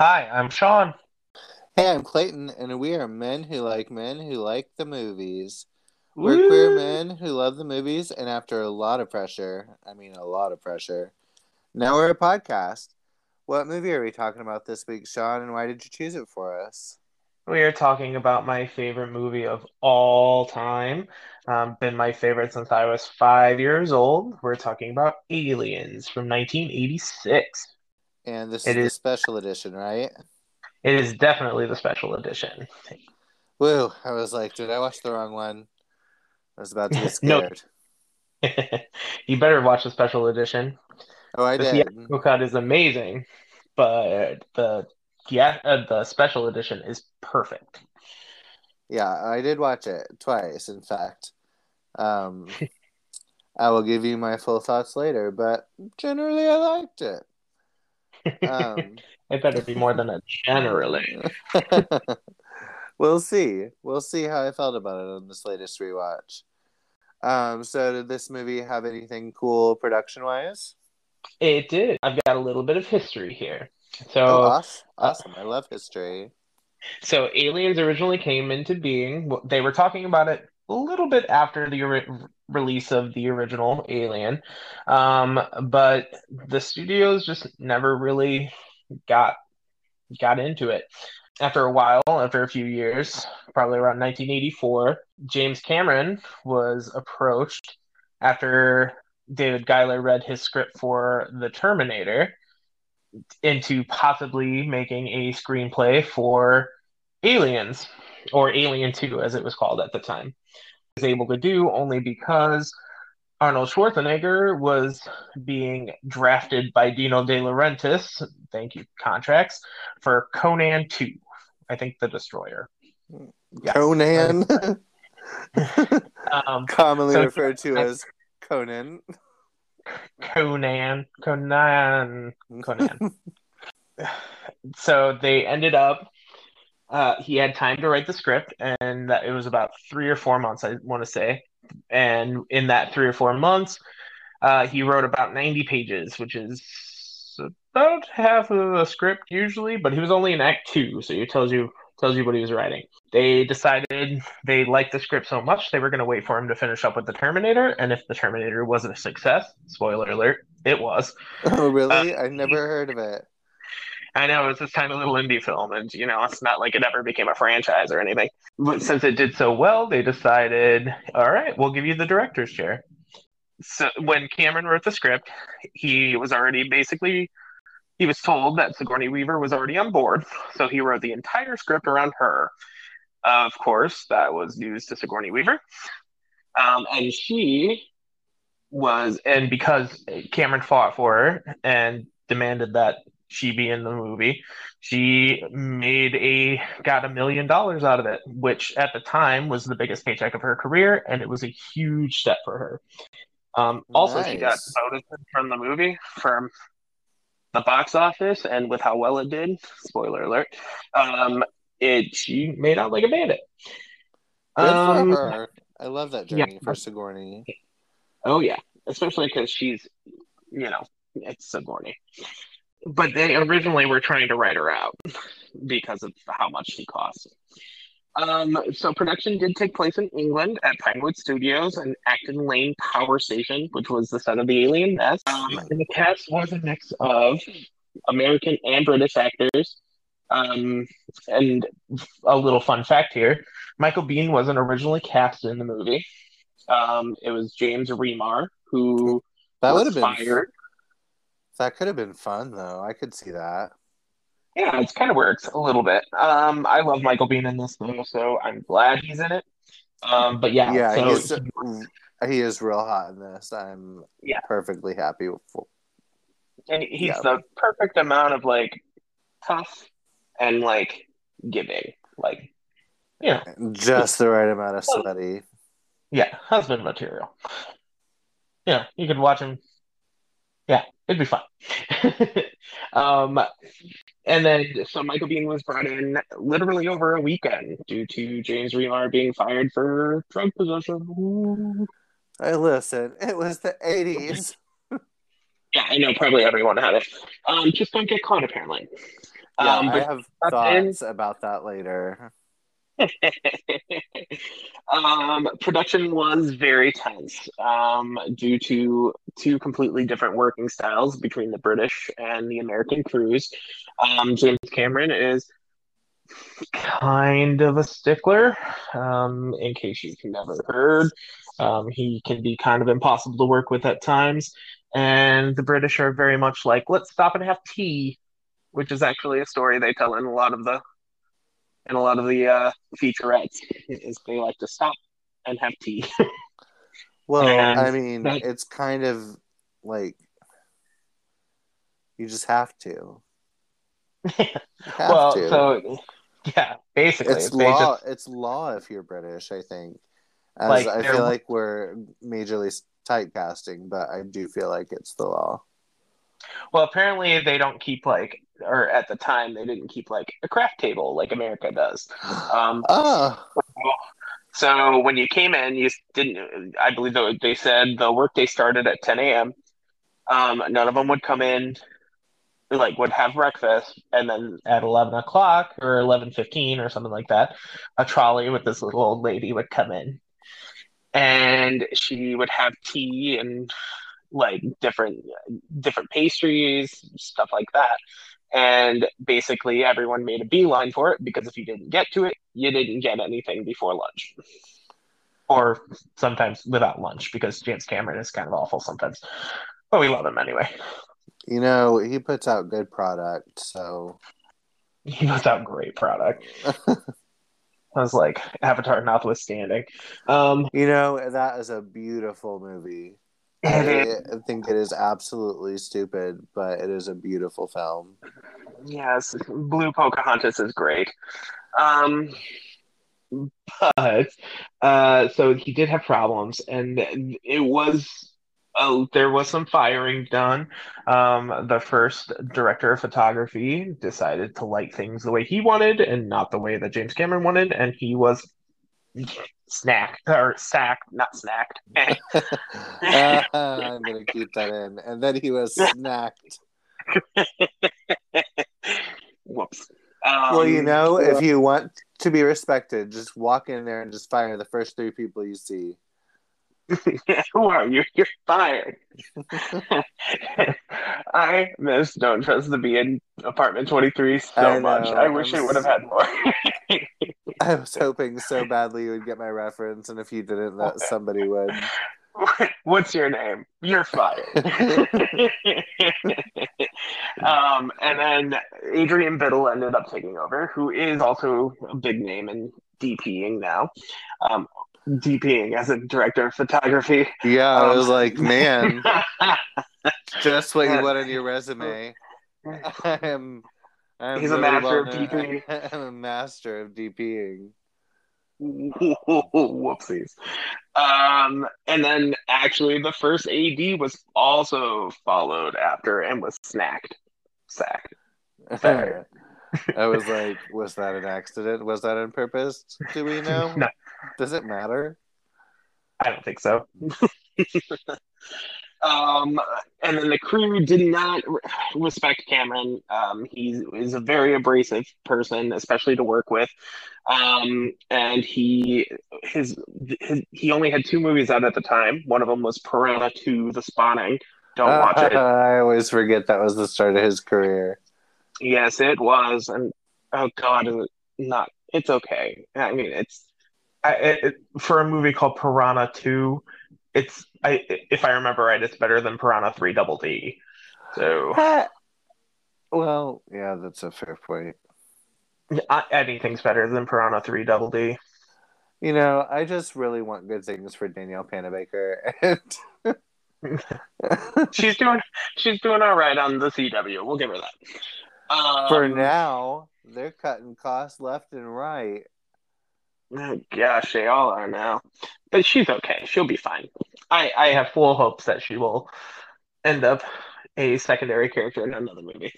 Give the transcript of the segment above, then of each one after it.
Hi, I'm Shawn. Hey, I'm Clayton, and we are men who like men who like the movies. We're queer men who love the movies, and after a lot of pressure, I mean a lot of pressure, now we're a podcast. What movie are we talking about this week, Shawn, and why did you choose it for us? We are talking about my favorite movie of all time. Um, been my favorite since I was five years old. We're talking about Aliens from 1986. And this It is the is- special edition, right? It is definitely the special edition. Woo! I was like, did I watch the wrong one? I was about to get scared. you better watch the special edition. Oh, I The did. theatrical cut is amazing, but the yeah, uh, the special edition is perfect. Yeah, I did watch it twice, in fact. Um, I will give you my full thoughts later, but generally I liked it. Um, It better be more than a generally. we'll see. We'll see how I felt about it on this latest rewatch. Um, so did this movie have anything cool production wise? It did. I've got a little bit of history here. So, Oh, awesome. uh, awesome. I love history. so Aliens originally came into being. They were talking about it a little bit after the ori- release of the original Alien, um, but the studios just never really got got into it. After a while, after a few years, probably around 1984, James Cameron was approached after David Giler read his script for The Terminator into possibly making a screenplay for Aliens, or Alien 2, as it was called at the time. Was able to do only because Arnold Schwarzenegger was being drafted by Dino De Laurentiis, thank you, contracts, for Conan 2. I think The Destroyer. Yeah. Conan, Um, commonly So- referred to as Conan. Conan, Conan, Conan. so they ended up uh, he had time to write the script and that it was about three or four months i want to say and in that three or four months uh, he wrote about 90 pages which is about half of a script usually but he was only in act two so it tells you tells you what he was writing they decided they liked the script so much they were going to wait for him to finish up with the terminator and if the terminator wasn't a success spoiler alert it was Oh, really? Uh, I never heard of it. I know it was this tiny little indie film, and you know it's not like it ever became a franchise or anything. But since it did so well, they decided, all right, we'll give you the director's chair. So when Cameron wrote the script, he was already basically he was told that Sigourney Weaver was already on board, so he wrote the entire script around her. Of course, that was news to Sigourney Weaver, um, and she was, and because Cameron fought for her and demanded that she be in the movie. She made a got a million dollars out of it, which at the time was the biggest paycheck of her career, and it was a huge step for her. Um, also, she got Nice. voted from the movie from the box office, and with how well it did, spoiler alert, um, it she made out like a bandit. Good Um, for her. I love that yeah. journey for Sigourney. Oh yeah, especially because she's, you know, it's Sigourney. But they originally were trying to write her out because of how much she costs. Um, so production did take place in England at Pinewood Studios and Acton Lane Power Station, which was the set of the Alien Nest. Um, and the cast was a mix of American and British actors. Um, and a little fun fact here: Michael Biehn wasn't originally cast in the movie. Um, it was James Remar who That would have been fired. That could have been fun though. I could see that. Yeah, it's kind of works a little bit. Um, I love Michael Biehn in this though, so I'm glad he's in it. Um, but yeah, Yeah, so he's he is real hot in this. I'm Yeah. perfectly happy with and he's yeah. the perfect amount of like tough and like giving, like yeah, just the right amount of sweaty. yeah, husband material. Yeah, you could watch him. Yeah, it'd be fun. um, and then so Michael Biehn was brought in literally over a weekend due to James Remar being fired for drug possession. Hey, listen, it was the '80s. Yeah, I know. Probably everyone had it. Um, just don't get caught, apparently. Yeah, Um, I have thoughts about that later. um, production was very tense um, due to two completely different working styles between the British and the American crews. Um, James Cameron is kind of a stickler, um, in case you've never heard. Um, he can be kind of impossible to work with at times. And the British are very much like, let's stop and have tea, which is actually a story they tell in a lot of the in a lot of the uh, featurettes. Is they like to stop and have tea. Well, And I mean, that- it's kind of like you just have to. Have well, to. so yeah, basically, it's law. just It's law if you're British. I think. As Like, I they're- feel like we're majorly typecasting, but I do feel like it's the law. Well, apparently they don't keep like, or at the time they didn't keep like a craft table like America does. Um, oh, So when you came in, you didn't. I believe they said the workday started at 10 a.m. Um, none of them would come in, like would have breakfast, and then at 11 o'clock or 11:15 or something like that, a trolley with this little old lady would come in, and she would have tea and like different different pastries, stuff like that. And basically, everyone made a beeline for it because if you didn't get to it, you didn't get anything before lunch. Or sometimes without lunch because James Cameron is kind of awful sometimes. But we love him anyway. you know he puts out good product, so He puts out great product. I was like, Avatar notwithstanding. Um, you know that is a beautiful movie. I, I think it is absolutely stupid, but it is a beautiful film. Yes, Blue Pocahontas is great. Um, but uh, so he did have problems, and it was oh, there was some firing done. Um, the first director of photography decided to light things the way he wanted and not the way that James Cameron wanted, and he was snacked or sack, not snacked. Uh, I'm gonna keep that in. And then he was snacked. Whoops. Um, well, you know, if you want to be respected, just walk in there and just fire the first three people you see. Who are you? You're fired. I miss Don't Trust the Bee in Apartment 23 so I much. know, I wish I'm it would have had more. I was hoping so badly you would get my reference, and if you didn't, that somebody would. What's your name? You're fired. um, and then Adrian Biddle ended up taking over, who is also a big name in DPing now. Um, DPing as a director of photography. Yeah, I Um, was like, man, just what you want on your resume. I'm, I'm He's a master of well-known- DP. I'm a master of DPing. Whoopsies. Um, and then actually, the first AD was also followed after and was snacked, sacked. I was like, was that an accident? Was that on purpose? Do we know? No. Does it matter? I don't think so. Um, and then the crew did not respect Cameron. Um, he is a very abrasive person, especially to work with. Um, and he his, his he only had two movies out at the time. One of them was Piranha 2: The Spawning. Don't watch it. I always forget that was the start of his career. Yes, it was, and oh god, is it not? It's okay. I mean, it's I, it, it- for a movie called Piranha Two. It's I if I remember right, it's better than Piranha Three Double D. So well, yeah, that's a fair point. I, anything's better than Piranha Three Double D. You know, I just really want good things for Danielle Panabaker. And She's doing she's doing all right on the CW. We'll give her that. Um, for now, they're cutting costs left and right. Oh, gosh, they all are now. But she's okay. She'll be fine. I, I have full hopes that she will end up a secondary character in another movie.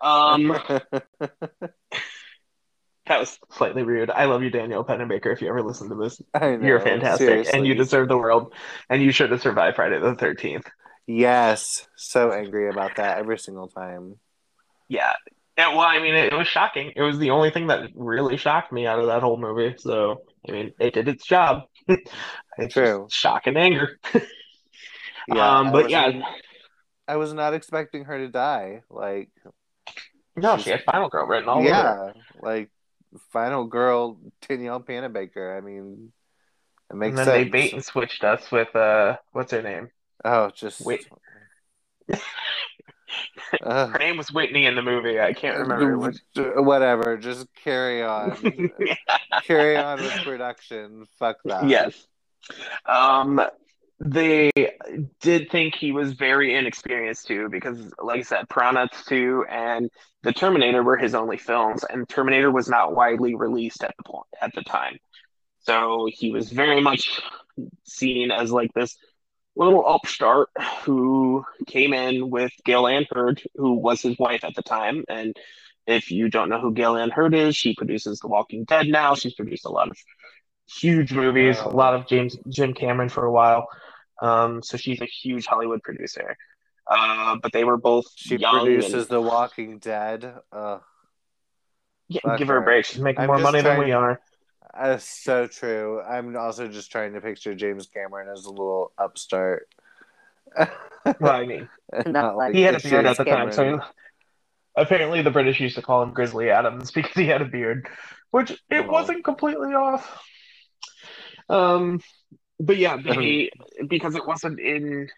Um, that was slightly rude. I love you, Daniel Panabaker. If you ever listen to this, know, you're fantastic, and you deserve the world. And you should have survived Friday the Thirteenth. Yes, so angry about that every single time. Yeah, Yeah, well, I mean, it, it was shocking. It was the only thing that really shocked me out of that whole movie. So, I mean, it did its job. It's True. shock and anger. Yeah, Um, but was yeah, I was not expecting her to die. Like, no, she had Final Girl written all over yeah, like final girl Danielle Panabaker. I mean, it And makes then they bait and switched us with uh, what's her name? Oh, just Wait, Her name was Whitney in the movie. I can't remember which. whatever. Just carry on. carry on with production. Fuck that. Yes. Um, they did think he was very inexperienced too, because, like I said, Piranha 2 and The Terminator were his only films, and Terminator was not widely released at the point at the time. So he was very much seen as like this little upstart who came in with Gale Anne Hurd, who was his wife at the time. And if you don't know who Gale Anne Hurd is, she produces The Walking Dead now. She's produced a lot of huge movies, a lot of James Jim Cameron for a while. Um, so she's a huge Hollywood producer. Uh, but they were both She produces and The Walking Dead. Ugh. yeah, give her a break. She's making I'm more money than we are. That's so true. I'm also just trying to picture James Cameron as a little upstart. Well, I mean, Not like he had a beard at the James time, so Cameron. apparently the British used to call him Grizzly Adams because he had a beard, which it Aw. wasn't completely off. Um, but yeah, they because it wasn't in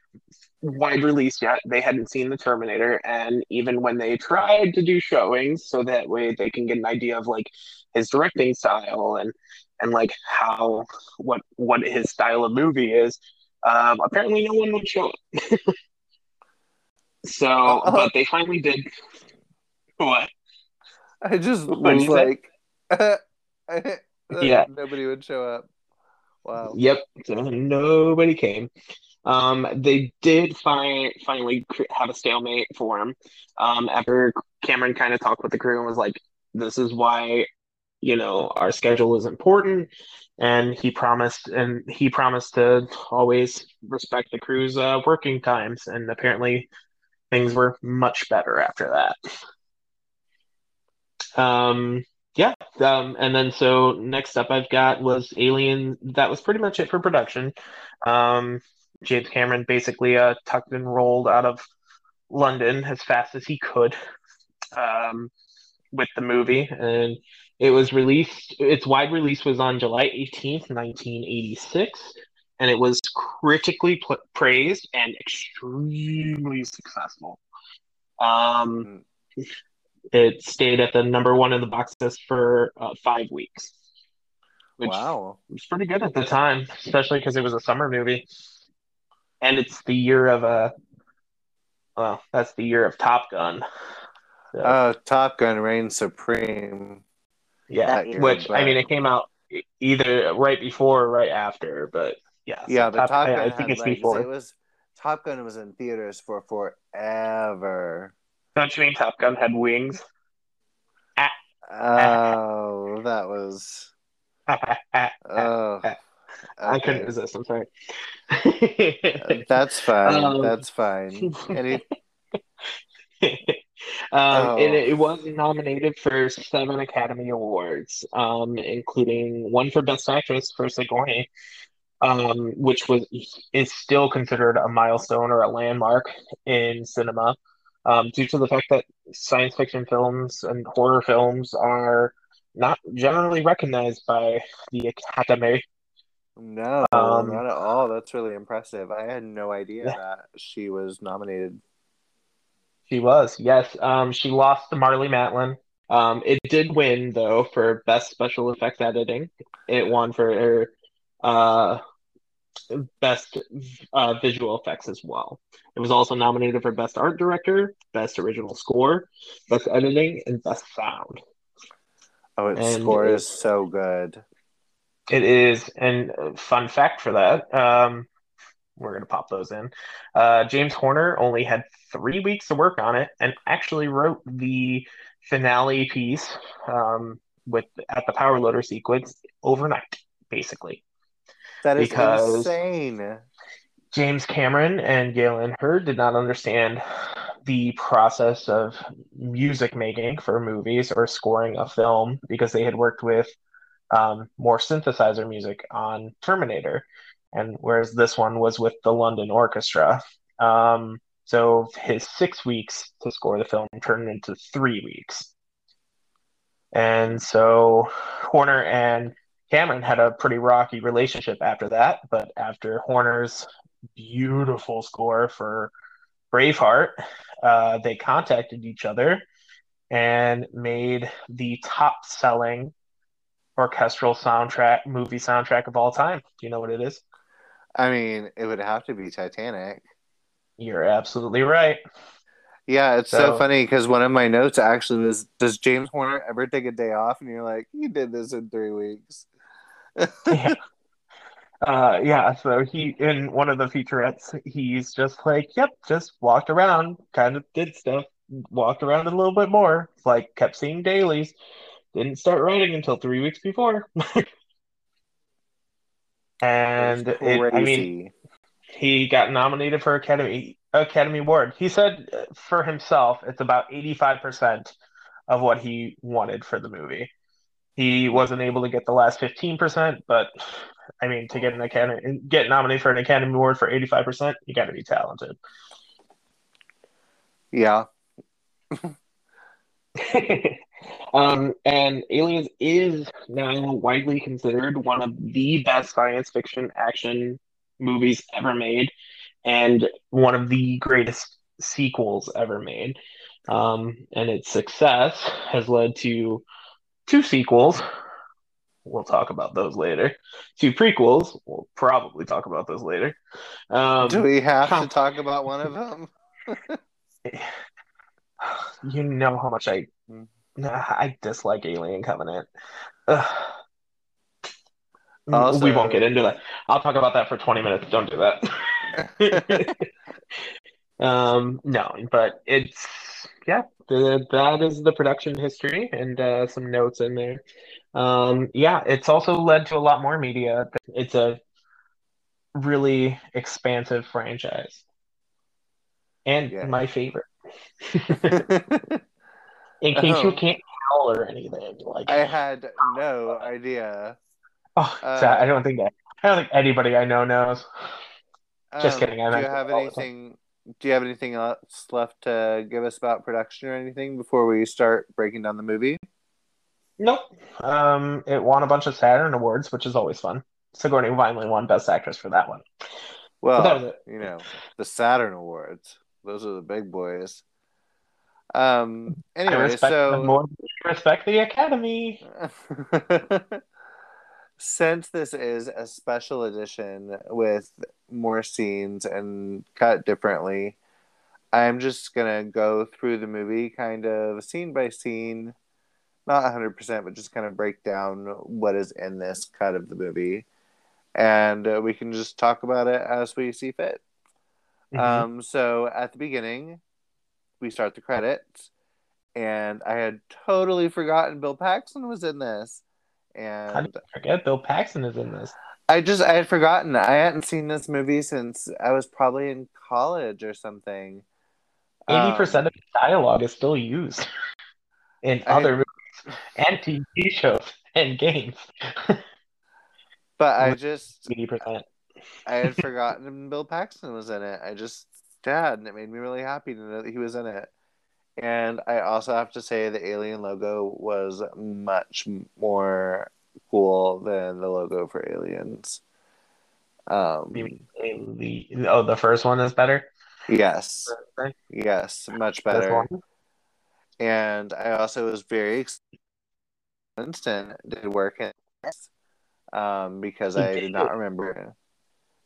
wide release yet, they hadn't seen the Terminator, and even when they tried to do showings, so that way they can get an idea of like his directing style and and like how what what his style of movie is. Um, apparently, no one would show it. so, Uh-uh. but they finally did. What? I just What'd was like, Yeah. nobody would show up. Wow. Yep. So nobody came. Um, they did find finally have a stalemate for him. Um, after Cameron kind of talked with the crew and was like, "This is why, you know, our schedule is important." And he promised, and he promised to always respect the crew's uh, working times. And apparently, things were much better after that. Um, yeah. Um, and then so next up I've got was Alien. That was pretty much it for production. Um, James Cameron basically uh, tucked and rolled out of London as fast as he could um, with the movie, and it was released. Its wide release was on July 18th, 1986, and it was critically pl- praised and extremely successful. Um, it stayed at the number one in the box office for uh, five weeks, which Wow. It was pretty good at the time, especially because it was a summer movie, and it's the year of a. Well, that's the year of Top Gun. So, Oh, Top Gun reigns supreme. yeah, year, which I mean, it came out either right before or right after, but yeah, so Yeah, but Top I- Gun I think it's legs. before. It was Top Gun was in theaters for forever. Don't you mean Top Gun had wings? Oh, that was. Oh. I couldn't resist. I'm sorry. That's fine. Um, That's fine. Any, um, Oh. and it was nominated for seven Academy Awards, um, including one for Best Actress for Sigourney, um, which was is still considered a milestone or a landmark in cinema, um, due to the fact that science fiction films and horror films are not generally recognized by the Academy. No, Um, not at all. That's really impressive. I had no idea Yeah. that she was nominated. She was, yes. Um, she lost to Marlee Matlin. Um, it did win though for best special effects editing. It won for uh, best uh, visual effects as well. It was also nominated for best art director, best original score, best editing, and best sound. Oh, its And score it- is so good. It is, and uh, fun fact for that, um, we're gonna pop those in. Uh, James Horner only had three weeks to work on it, and actually wrote the finale piece um, with at the power loader sequence overnight, basically. That is Because- insane. James Cameron and Gale Anne Hurd did not understand the process of music making for movies or scoring a film because they had worked with um, more synthesizer music on Terminator, and whereas this one was with the London Orchestra. Um, so his six weeks to score the film turned into three weeks. And so Horner and Cameron had a pretty rocky relationship after that. But after Horner's beautiful score for Braveheart, uh, they contacted each other and made the top selling orchestral soundtrack, movie soundtrack of all time. Do you know what it is? I mean, it would have to be Titanic. You're absolutely right. Yeah, it's so, so funny because one of my notes actually was Does James Horner ever take a day off? And you're like, He did this in three weeks. yeah. Uh, yeah, so he in one of the featurettes, he's just like, Yep, just walked around, kind of did stuff, walked around a little bit more, like kept seeing dailies, didn't start writing until three weeks before. and it, I mean, he got nominated for Academy Academy Award. He said uh, for himself, it's about eighty five percent of what he wanted for the movie. He wasn't able to get the last fifteen percent, but I mean, to get an Academy, get nominated for an Academy Award for eighty five percent, you got to be talented. Yeah. Um, and Aliens is now widely considered one of the best science fiction action movies ever made, and one of the greatest sequels ever made. Um, and its success has led to two sequels. We'll talk about those later. Two prequels. We'll probably talk about those later. Um, Do we have to talk about one of them? you know how much I hmm. I dislike Alien Covenant. Ugh. Also, we won't get into that. I'll talk about that for 20 minutes. Don't do that. um, no, but it's yeah, the, that is the production history and uh, some notes in there. Um, yeah, it's also led to a lot more media. It's a really expansive franchise, and yeah. my favorite. In case you can't tell or anything. Like I had no idea. Oh, uh, I don't think that. I don't think anybody I know knows. Just um, kidding. I do you have anything? Do you have anything else left to give us about production or anything before we start breaking down the movie? Nope. Um, it won a bunch of Saturn awards, which is always fun. Sigourney finally won Best Actress for that one. Well, you know, the Saturn awards; those are the big boys. Um. Anyway, so more respect the Academy. Since this is a special edition with more scenes and cut differently, I'm just gonna go through the movie kind of scene by scene, not 100%, but just kind of break down what is in this cut of the movie. And uh, we can just talk about it as we see fit. Mm-hmm. Um, so at the beginning, we start the credits, and I had totally forgotten Bill Paxton was in this. And How did forget Bill Paxton is in this? I just I had forgotten. I hadn't seen this movie since I was probably in college or something. Eighty percent um, of the dialogue is still used in I, other movies and TV shows and games. but I just eighty percent. I had forgotten Bill Paxton was in it. I just dad, and it made me really happy to know that he was in it. And I also have to say the alien logo was much more cool than the logo for aliens. Um, the, oh, the first one is better. Yes, yes, much better. And I also was very Winston did work in this um, because I did not remember.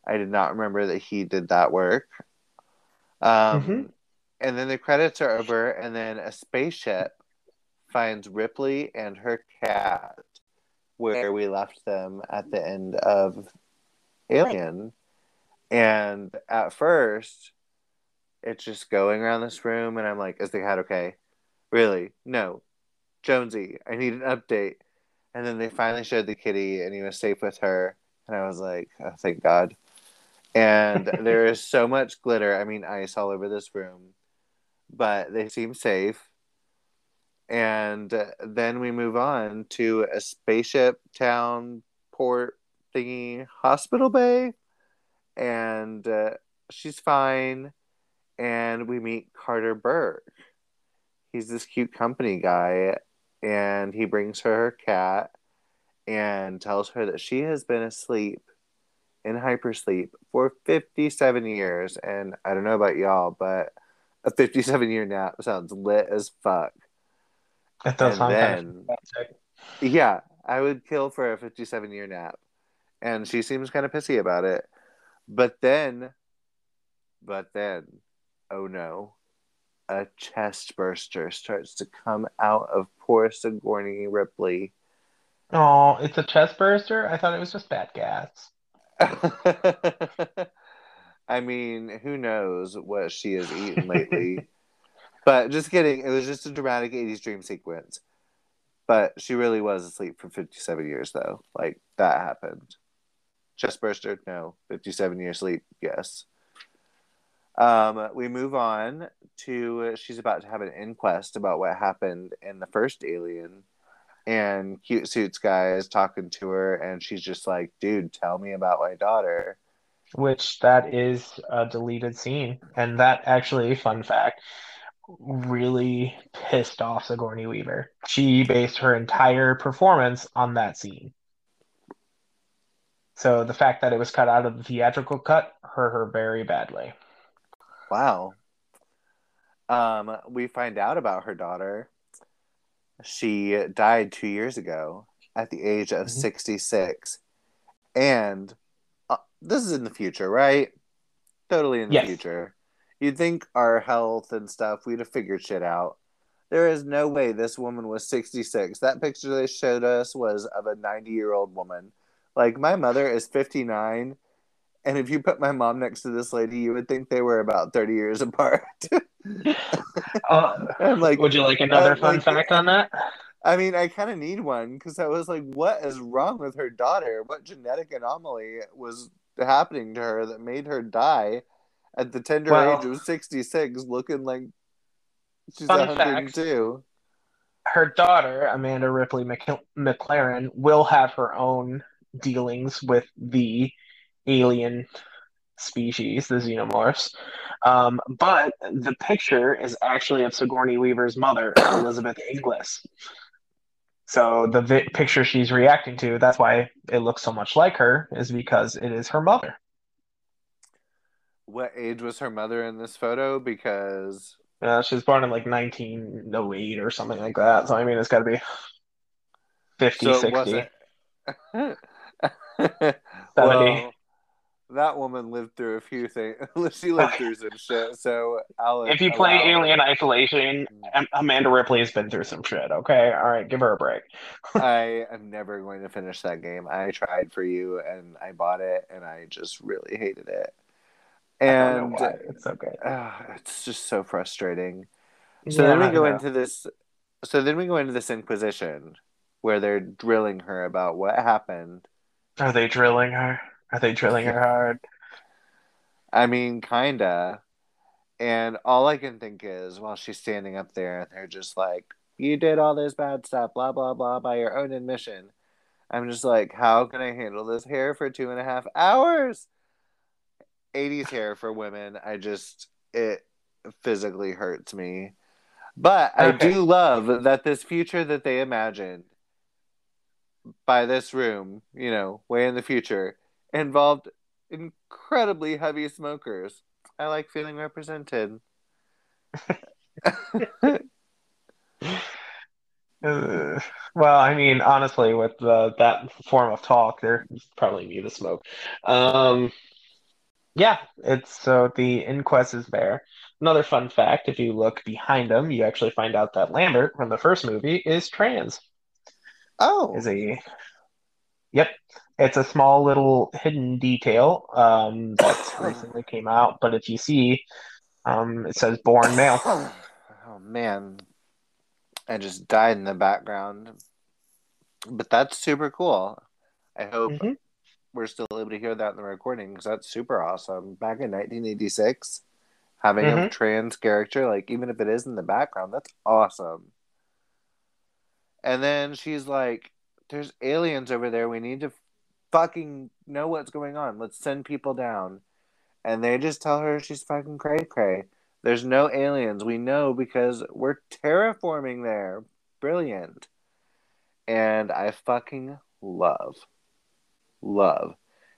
I did not remember that he did that work. Um, mm-hmm. And then the credits are over, and then a spaceship finds Ripley and her cat where we left them at the end of Alien. And at first, it's just going around this room, and I'm like, is the cat okay? Really? No. Jonesy, I need an update. And then they finally showed the kitty, and he was safe with her. And I was like, oh, thank God and there is so much glitter. I mean, ice all over this room. but they seem safe. And then we move on to a spaceship town port thingy hospital bay. And uh, she's fine. And we meet Carter Burke. He's this cute company guy. And he brings her her cat and tells her that she has been asleep in hypersleep for 57 years. And I don't know about y'all, but a 57 year nap sounds lit as fuck. It does And then-. Yeah, I would kill for a 57 year nap. And she seems kind of pissy about it. But then, but then, oh no, a chest burster starts to come out of poor Sigourney Ripley. Oh, it's a chest burster? I thought it was just bad gas. I mean, who knows what she has eaten lately. but just kidding. It was just a dramatic 80s dream sequence. But she really was asleep for 57 years, though. Like, that happened. Chest burster? No. 57 years sleep? Yes. Um, we move on to she's about to have an inquest about what happened in the first Alien. And Cute Suits guy is talking to her, and she's just like, dude, tell me about my daughter. Which that is a deleted scene. And that actually, fun fact, really pissed off Sigourney Weaver. She based her entire performance on that scene. So the fact that it was cut out of the theatrical cut hurt her very badly. Wow. Um, we find out about her daughter. She died two years ago at the age of Mhm. 66. And uh, this is in the future, right? Totally in the Yes. future. You'd think our health and stuff, we'd have figured shit out. There is no way this woman was 66. That picture they showed us was of a 90 year old woman. Like, my mother is 59. And if you put my mom next to this lady, you would think they were about 30 years apart. Uh, I'm like, would you like another uh, fun like- fact on that? I mean, I kind of need one because I was like, what is wrong with her daughter? What genetic anomaly was happening to her that made her die at the tender Well- age of 66, looking like she's Fun 102? Her daughter, Amanda Ripley Mc- McLaren, will have her own dealings with the alien species, the xenomorphs. Um, but the picture is actually of Sigourney Weaver's mother, Elizabeth Inglis. So the vi- picture she's reacting to, that's why it looks so much like her, is because it is her mother. What age was her mother in this photo? Because Uh, she was born in like 1908 or something like that. So I mean, it's got to be 50, so 60. 70. well, that woman lived through a few things. she lived through some shit. So I'll If you play. Alien Isolation, Amanda Ripley has been through some shit. Okay, all right, give her a break. I am never going to finish that game. I tried for you and I bought it and I just really hated it. And. It's okay. uh, it's just so frustrating. So Yeah, then we go into this so then we go into this inquisition where they're drilling her about what happened. Are they drilling her? Are they drilling her hard? I mean, kinda. And all I can think is while she's standing up there they're just like, You did all this bad stuff, blah blah blah by your own admission. I'm just like, how can I handle this hair for two and a half hours? 80s hair for women, I just it physically hurts me. But I Okay. do love that this future that they imagined by this room, you know, way in the future, involved incredibly heavy smokers. I like feeling represented. Uh, well, I mean, honestly, with uh, that form of talk, there probably need to smoke. Um, yeah, it's so the inquest is there. Another fun fact, if you look behind them, you actually find out that Lambert from the first movie is trans. Oh, Is he? yep. It's a small little hidden detail um, that recently came out, but if you see, um, it says born male. oh man, I just died in the background. But that's super cool. I hope Mhm. we're still able to hear that in the recording because that's super awesome. Back in 1986, Having Mhm. a trans character, like even if it is in the background, that's awesome. And then she's like, There's aliens over there. We need to fucking know what's going on. Let's send people down. And they just tell her she's fucking cray cray. There's no aliens. We know because we're terraforming there. Brilliant. And I fucking love, love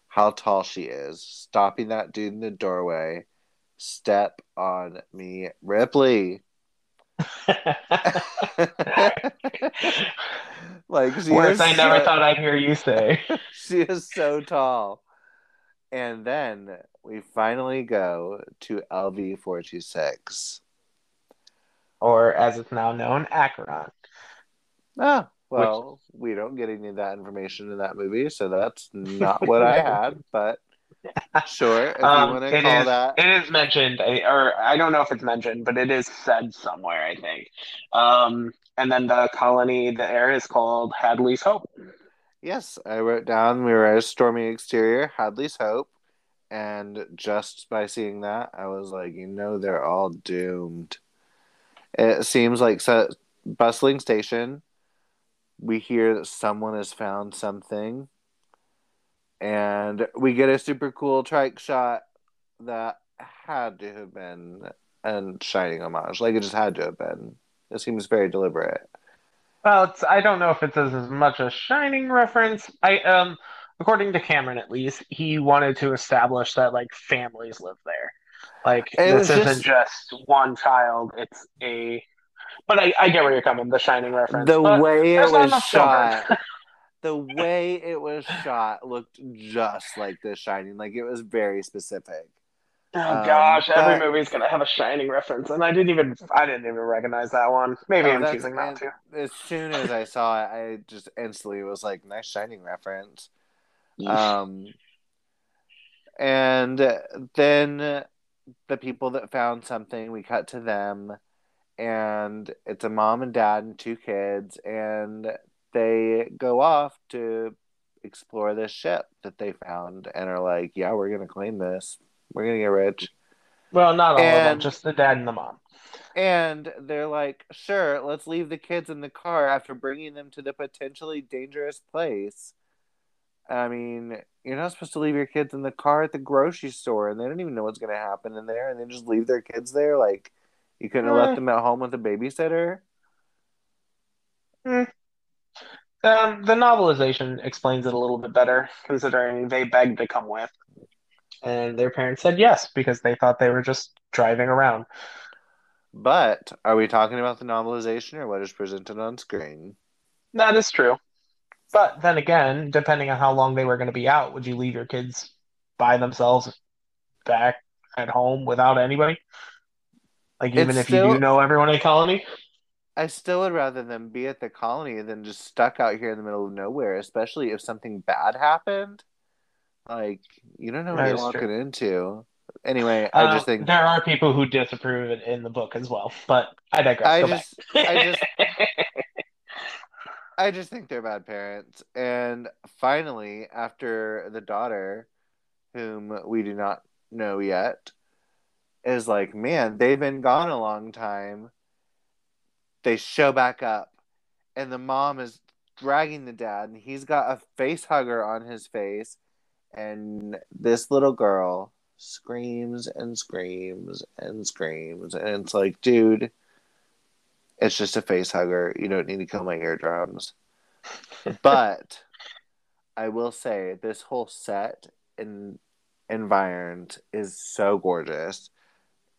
how tall she is. Stopping that dude in the doorway. Step on me, Ripley. like she Words I never so- thought I'd hear you say. she is so tall. And then we finally go to LV forty six. or as it's now known, Acheron. Ah, well, we don't get any of that information in that movie, so that's not what I had. But sure, if Um, you want to call is- that, It is mentioned, I- or I don't know if it's mentioned, but it is said somewhere, I think. Um, and then the colony the air is called Hadley's Hope. yes, I wrote down we were at a stormy exterior, Hadley's Hope, and just by seeing that, I was like, you know, they're all doomed. It seems like a bustling station. We hear that someone has found something, and we get a super cool trike shot that had to have been a shining homage. Like it just had to have been. It seems very deliberate. Well, it's, I don't know if it's as, as much a Shining reference. I um, according to Cameron, at least, he wanted to establish that like families live there. Like It this isn't just one child; it's a. But I, I get where you're coming. The Shining reference. The but way it was shot, the way it was shot looked just like The Shining. Like it was very specific. Oh Um, gosh, every but- movie's gonna have a Shining reference, and I didn't even I didn't even recognize that one. Maybe Oh, I'm choosing not to. As soon as I saw it, I just instantly was like, "Nice Shining reference." Um, and then the people that found something, we cut to them, and it's a mom and dad and two kids, and they go off to explore this ship that they found and are like, "Yeah, we're gonna claim this. We're gonna get rich." well, not all of them, just the dad and the mom. And they're like, sure, let's leave the kids in the car after bringing them to the potentially dangerous place. I mean, you're not supposed to leave your kids in the car at the grocery store, and they don't even know what's going to happen in there, and they just leave their kids there. Like, you couldn't have Eh. left them at home with a babysitter. Um, the novelization explains it a little bit better, considering they begged to come with, and their parents said yes because they thought they were just driving around. But are we talking about the novelization or what is presented on screen? That is true. But then again, depending on how long they were going to be out, would you leave your kids by themselves back at home without anybody? Like even It's if you do know everyone in a colony? I still would rather them be at the colony than just stuck out here in the middle of nowhere, especially if something bad happened. Like, you don't know what you're walking true. into. Anyway, I Uh, just think there are people who disapprove it in the book as well, but I digress. I Go just. I just I just think they're bad parents. And finally, after the daughter, whom we do not know yet, is like, man, they've been gone a long time. They show back up, and the mom is dragging the dad, and he's got a face hugger on his face, and this little girl screams and screams and screams, and it's like, dude, it's just a face hugger. You don't need to kill my eardrums. but I will say this whole set and environment is so gorgeous.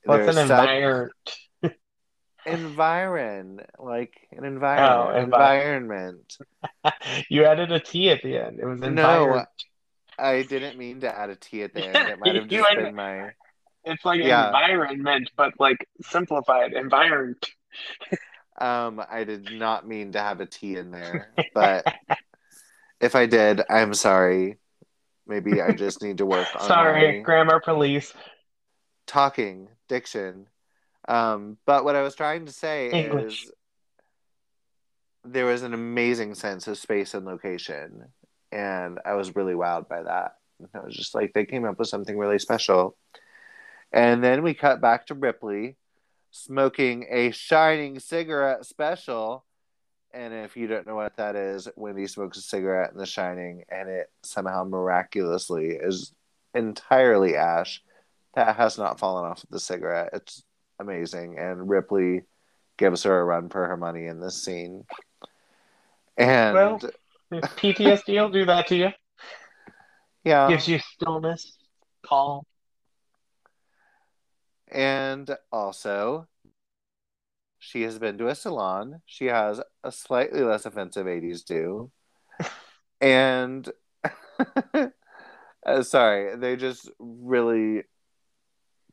What's an There's such- environment? environ like an oh, environment Oh, envi- environment You added a T at the end. It was No, environment. I didn't mean to add a t at the end it might have just been my It's like Yeah. environment, but like simplified environment. um i did not mean to have a t in there but if i did i'm sorry maybe i just need to work on Sorry, grammar police. talking diction um but what i was trying to say English. is there was an amazing sense of space and location and i was really wowed by that i was just like they came up with something really special And then we cut back to Ripley smoking a shining cigarette special. And if you don't know what that is, Wendy smokes a cigarette in The Shining and it somehow miraculously is entirely ash that has not fallen off of the cigarette. It's amazing. And Ripley gives her a run for her money in this scene. And Well, PTSD will do that to you. yeah, Gives you stillness, calm. and also she has been to a salon. She has a slightly less offensive 80s do. And uh, sorry, they just really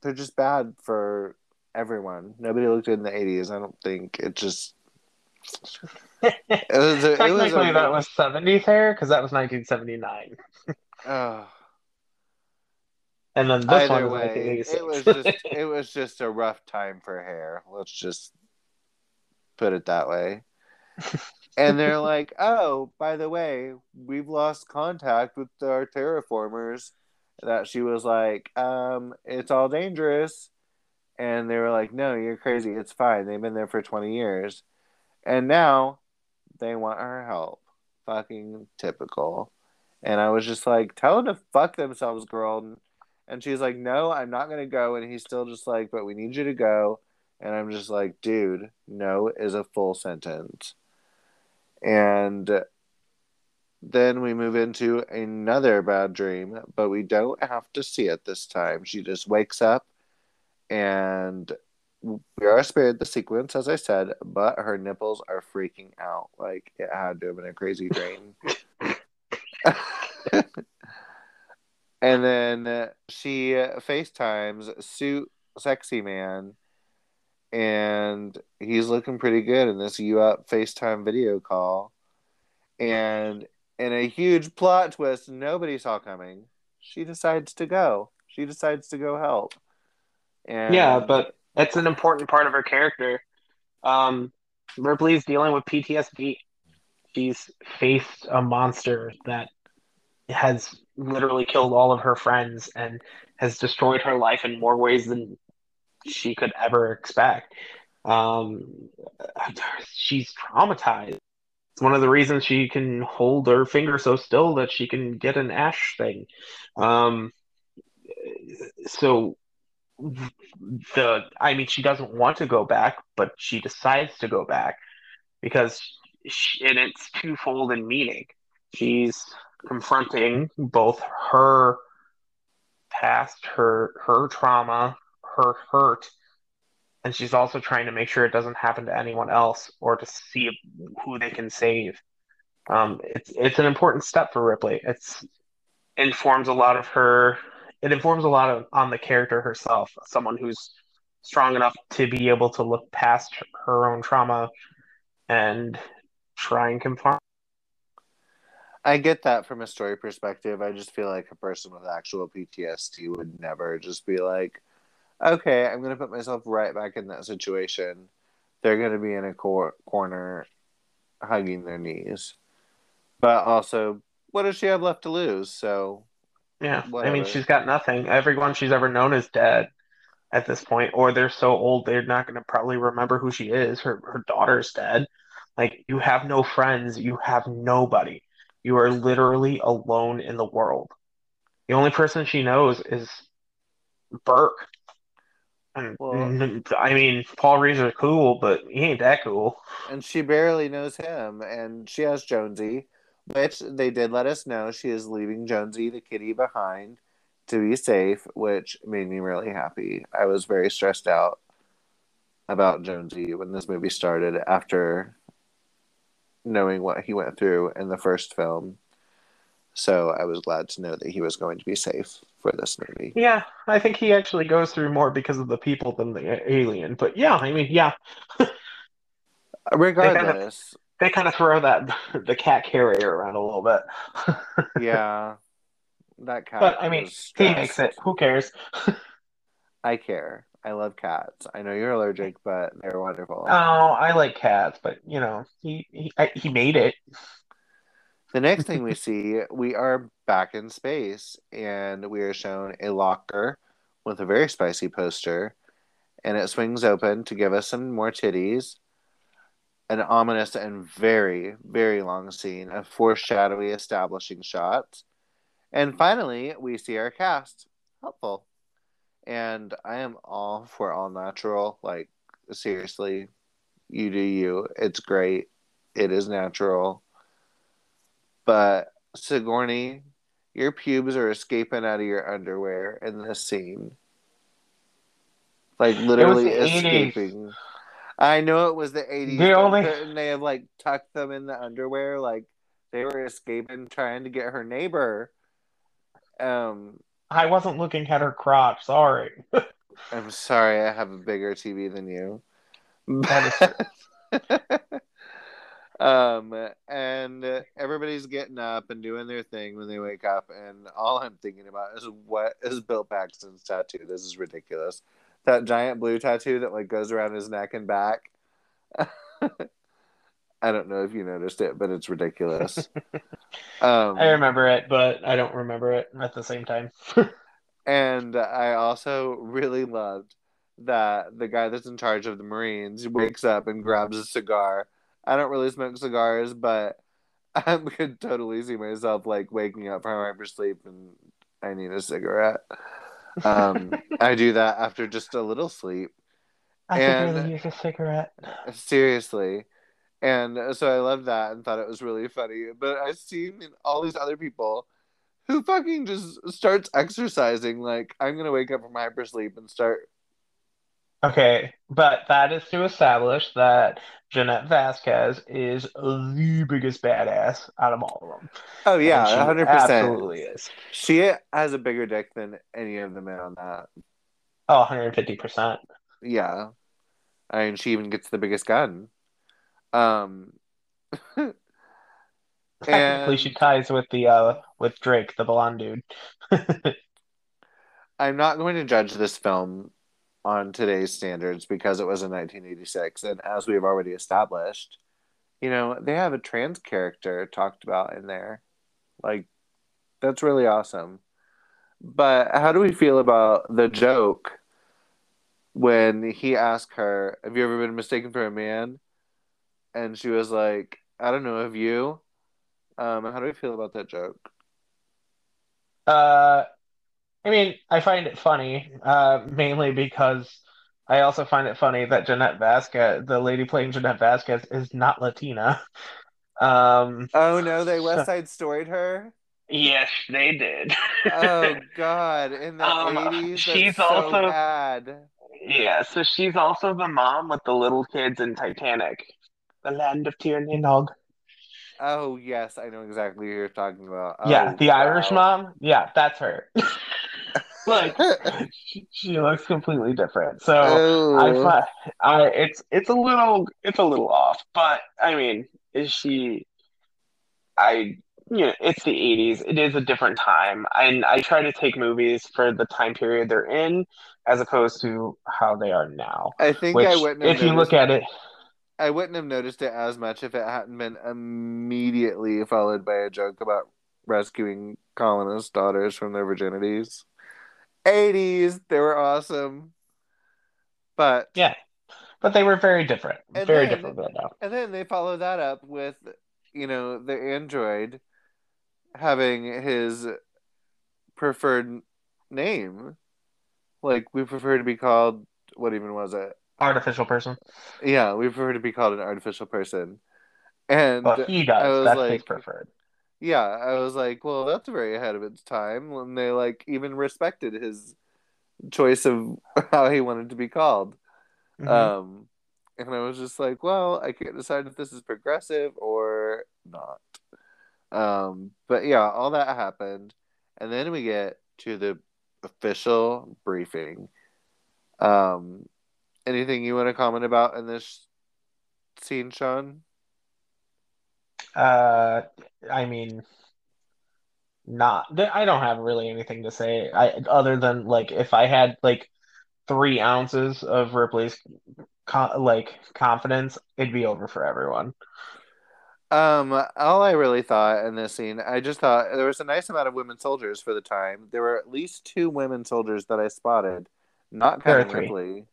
they're just bad for everyone. Nobody looked good in the 80s. I don't think it just it was a, it was Technically, that was 70s hair because that was 1979. uh, And then this either one was way, it was just it was just a rough time for hair. Let's just put it that way. and they're like, "Oh, by the way, we've lost contact with our terraformers." That she was like, um, "It's all dangerous," and they were like, "No, you're crazy. It's fine. They've been there for twenty years." And now they want her help. Fucking typical. And I was just like, tell them to fuck themselves, girl. And she's like, no, I'm not going to go. And he's still just like, but we need you to go. And I'm just like, dude, no is a full sentence. And then we move into another bad dream, but we don't have to see it this time. She just wakes up and we are spared the sequence, as I said, but her nipples are freaking out. Like it had to have been a crazy dream. and then she FaceTimes Suit Sexy Man, and he's looking pretty good in this You Up FaceTime video call. And in a huge plot twist nobody saw coming, she decides to go. She decides to go help. And Yeah, but it's an important part of her character. Um, Ripley's dealing with PTSD. She's faced a monster that has literally killed all of her friends and has destroyed her life in more ways than she could ever expect. Um, she's traumatized. It's one of the reasons she can hold her finger so still that she can get an ash thing. Um, so the I mean she doesn't want to go back, but she decides to go back because she, and it's twofold in meaning. She's confronting both her past, her her trauma, her hurt, and she's also trying to make sure it doesn't happen to anyone else or to see who they can save. Um, it's it's an important step for Ripley. It's informs a lot of her it informs a lot of on the character herself, someone who's strong enough to be able to look past her own trauma and try and confront. I get that from a story perspective. I just feel like a person with actual PTSD would never just be like, okay, I'm going to put myself right back in that situation. They're going to be in a cor- corner hugging their knees. But also, what does she have left to lose? So, Yeah, I mean, she's got nothing. Everyone she's ever known is dead at this point, or they're so old they're not going to probably remember who she is. Her her daughter's dead. Like, you have no friends, you have nobody. You are literally alone in the world. The only person she knows is Burke. And Well- I mean, Paul Reiser's cool, but he ain't that cool. and she barely knows him. And she has Jonesy, which they did let us know she is leaving Jonesy, the kitty, behind to be safe, which made me really happy. I was very stressed out about Jonesy when this movie started after knowing what he went through in the first film. So I was glad to know that he was going to be safe for this movie. Yeah, I think he actually goes through more because of the people than the alien. But yeah, I mean, yeah, Regardless, they kind of throw that the cat carrier around a little bit. yeah, that cat. But I mean, he makes it. Who cares? I care. I love cats. I know you're allergic, but they're wonderful. Oh, I like cats, but you know, he he I, he made it. The next thing we see, we are back in space and we are shown a locker with a very spicy poster, and it swings open to give us some more titties. An ominous and very, very long scene of foreshadowy establishing shots. And finally, we see our cast. Helpful. And I am all for all natural. Like, seriously, you do you. It's great. It is natural. But Sigourney, your pubes are escaping out of your underwear in this scene. Like literally escaping. 80s. I know it was the 80s. The only... Couldn't they have like tucked them in the underwear? Like they were escaping trying to get her neighbor. Um I wasn't looking at her crotch, sorry. I'm sorry, I have a bigger TV than you. um, and everybody's getting up and doing their thing when they wake up, and all I'm thinking about is what is Bill Paxton's tattoo? This is ridiculous. That giant blue tattoo that like goes around his neck and back. I don't know if you noticed it, but it's ridiculous. um, I remember it, but I don't remember it at the same time. and I also really loved that the guy that's in charge of the Marines wakes up and grabs a cigar. I don't really smoke cigars, but I could totally see myself like waking up from sleep and I need a cigarette. Um, I do that after just a little sleep. I and, could really use a cigarette. Seriously. And so I loved that and thought it was really funny. But I've seen all these other people who fucking just starts exercising. Like, I'm going to wake up from hypersleep and start Okay, but that is to establish that Jenette Vasquez is the biggest badass out of all of them. Oh yeah, hundred percent. Absolutely is. She has a bigger dick than any of the men on that. Oh, 150 percent. Yeah, I mean, she even gets the biggest gun. Um, Technically, and... she ties with the uh with Drake, the blonde dude. I'm not going to judge this film on today's standards because it was in 1986. And as we have already established, you know, they have a trans character talked about in there. Like, that's really awesome. But how do we feel about the joke when he asked her, Have you ever been mistaken for a man? And she was like, I don't know, have you? Um, how do we feel about that joke? Uh, I mean, I find it funny, uh, mainly because I also find it funny that Jenette Vasquez, the lady playing Jenette Vasquez, is not Latina. Um, oh no, they West Side Storied her. Yes, they did. oh God! In the um, eighties, she's so also bad. Yeah, so she's also the mom with the little kids in Titanic, the land of Tír na nÓg. Oh yes, I know exactly who you're talking about. Oh, yeah, the wow. Irish mom. Yeah, that's her. like she, looks completely different. So I find I it's it's a little it's a little off, but I mean, is she? I you know it's the 80s it is a different time and i try to take movies for the time period they're in as opposed to how they are now i think i wouldn't if you look at it i wouldn't have noticed it as much if it hadn't been immediately followed by a joke about rescuing colonist daughters from their virginities 80s. They were awesome. But yeah, but they were very different. Very then, different now. And then they follow that up with, you know, the android having his preferred name. Like we prefer to be called what even was it? Artificial person. Yeah, we prefer to be called an artificial person. And well, he does. That's like, his preferred yeah, I was like, well, that's very ahead of its time when they like even respected his choice of how he wanted to be called. Mm-hmm. Um, and I was just like, well, I can't decide if this is progressive or not. Um, but yeah, all that happened, and then we get to the official briefing. Um, anything you want to comment about in this scene, Shawn? Uh, I mean, not. I don't have really anything to say. I other than like if I had like three ounces of Ripley's like confidence, it'd be over for everyone. Um, all I really thought in this scene, I just thought there was a nice amount of women soldiers for the time. There were at least two women soldiers that I spotted, not There counting three. Ripley.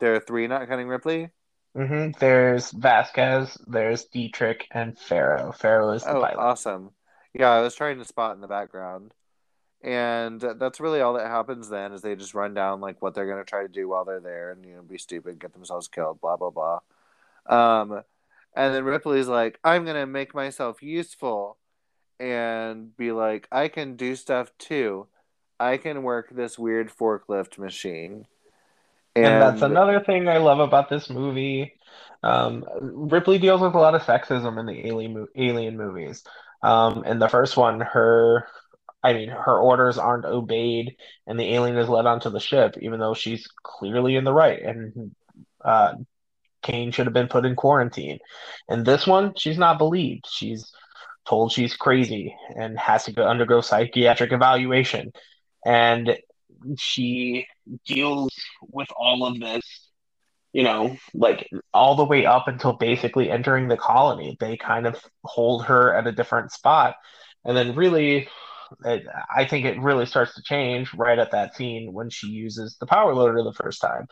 There are three, not counting Ripley. Hmm There's Vasquez, there's Dietrich, and Ferro. Ferro is the Oh, pilot. awesome. Yeah, I was trying to spot in the background. And that's really all that happens then is they just run down like what they're gonna try to do while they're there and you know be stupid, get themselves killed, blah blah blah. Um and then Ripley's like, I'm gonna make myself useful and be like, I can do stuff too. I can work this weird forklift machine. And that's another thing I love about this movie. Um, Ripley deals with a lot of sexism in the Alien, Alien movies. Um, in the first one, her, I mean, her orders aren't obeyed, and the alien is led onto the ship, even though she's clearly in the right. And uh, Kane should have been put in quarantine. In this one, she's not believed. She's told she's crazy and has to go undergo psychiatric evaluation. And she deals with all of this, you know, like all the way up until basically entering the colony. They kind of hold her at a different spot. And then, really, it, I think it really starts to change right at that scene when she uses the power loader the first time.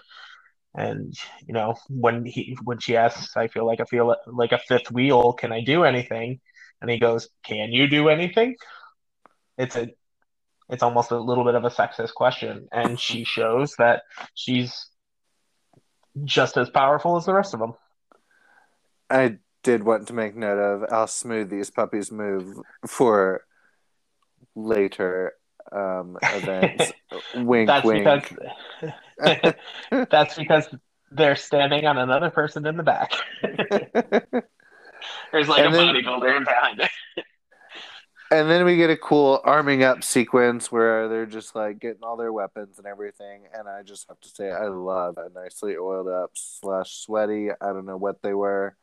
And you know, when he when she asks, I feel like I feel like a fifth wheel. Can I do anything? And he goes, Can you do anything? It's a it's almost a little bit of a sexist question, and she shows that she's just as powerful as the rest of them. I did want to make note of how smooth these puppies move for later um, events. wink, That's wink. because that's because they're standing on another person in the back. There's like And a then- bodybuilder behind it. And then we get a cool arming up sequence where they're just like getting all their weapons and everything. And I just have to say, I love a nicely oiled up slash sweaty. I don't know what they were.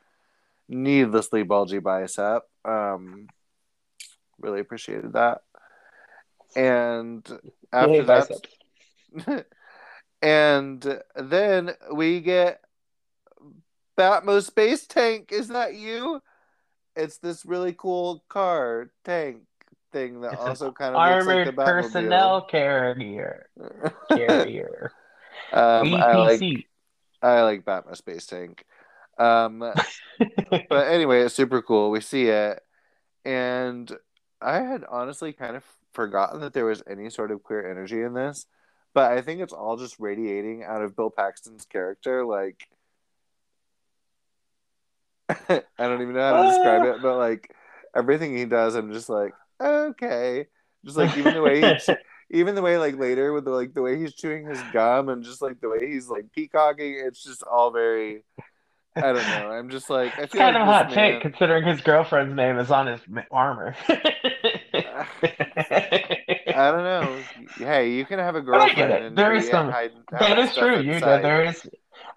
Needlessly bulgy bicep. Um, really appreciated that. And after that, and then we get Batmo Space Tank. Is that you? It's this really cool car tank thing that It's also kind of looks like Armored the personnel carrier. Carrier. um, I like I like Batman Space Tank. Um, but anyway, it's super cool. We see it, and I had honestly kind of forgotten that there was any sort of queer energy in this. But I think it's all just radiating out of Bill Paxton's character. Like, I don't even know how to describe it, but like everything he does, I'm just like, okay. Just like even the way he, even the way like later with the like the way he's chewing his gum and just like the way he's like peacocking, it's just all very. I don't know. I'm just like I It's kind like of hot this take considering his girlfriend's name is on his armor. I don't know. Hey, you can have a girlfriend get it. and There some- hide- that have true. You inside. there is.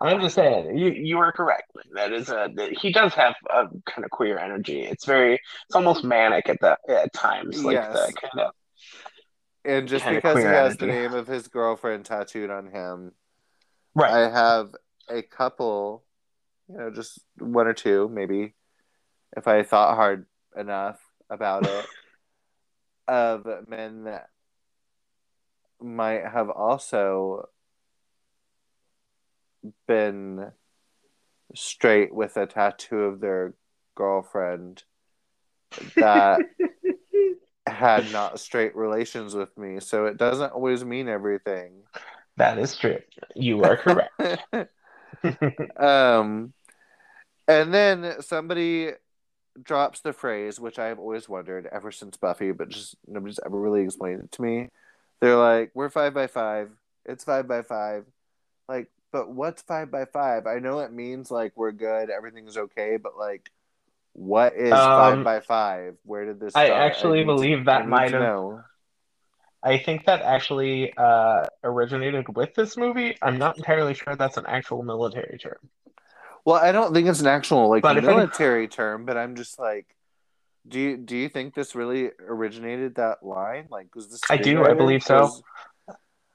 I'm just saying. You you are correct. That is a. He does have a kind of queer energy. It's very. It's almost manic at the at times. Like Yes. the kind of. and just because he has the name of his girlfriend tattooed on him, Right. I have a couple, you know, just one or two maybe, if I thought hard enough about it, of men that might have also been straight with a tattoo of their girlfriend that had not straight relations with me. So it doesn't always mean everything. that is true. You are correct. um, and then somebody drops the phrase, which I have always wondered ever since Buffy, but just nobody's ever really explained it to me. They're like, "We're five by five. It's five by five. Like, but what's five by five? I know it means like we're good, everything's okay, but like, what is five Um, by five? Where did this? I start? actually to- believe I that might have know. I think that actually uh, originated with this movie. I'm not entirely sure that's an actual military term. Well, I don't think it's an actual like But military term, but I'm just like, do you do you think this really originated that line? Like, was this? I do, I believe so.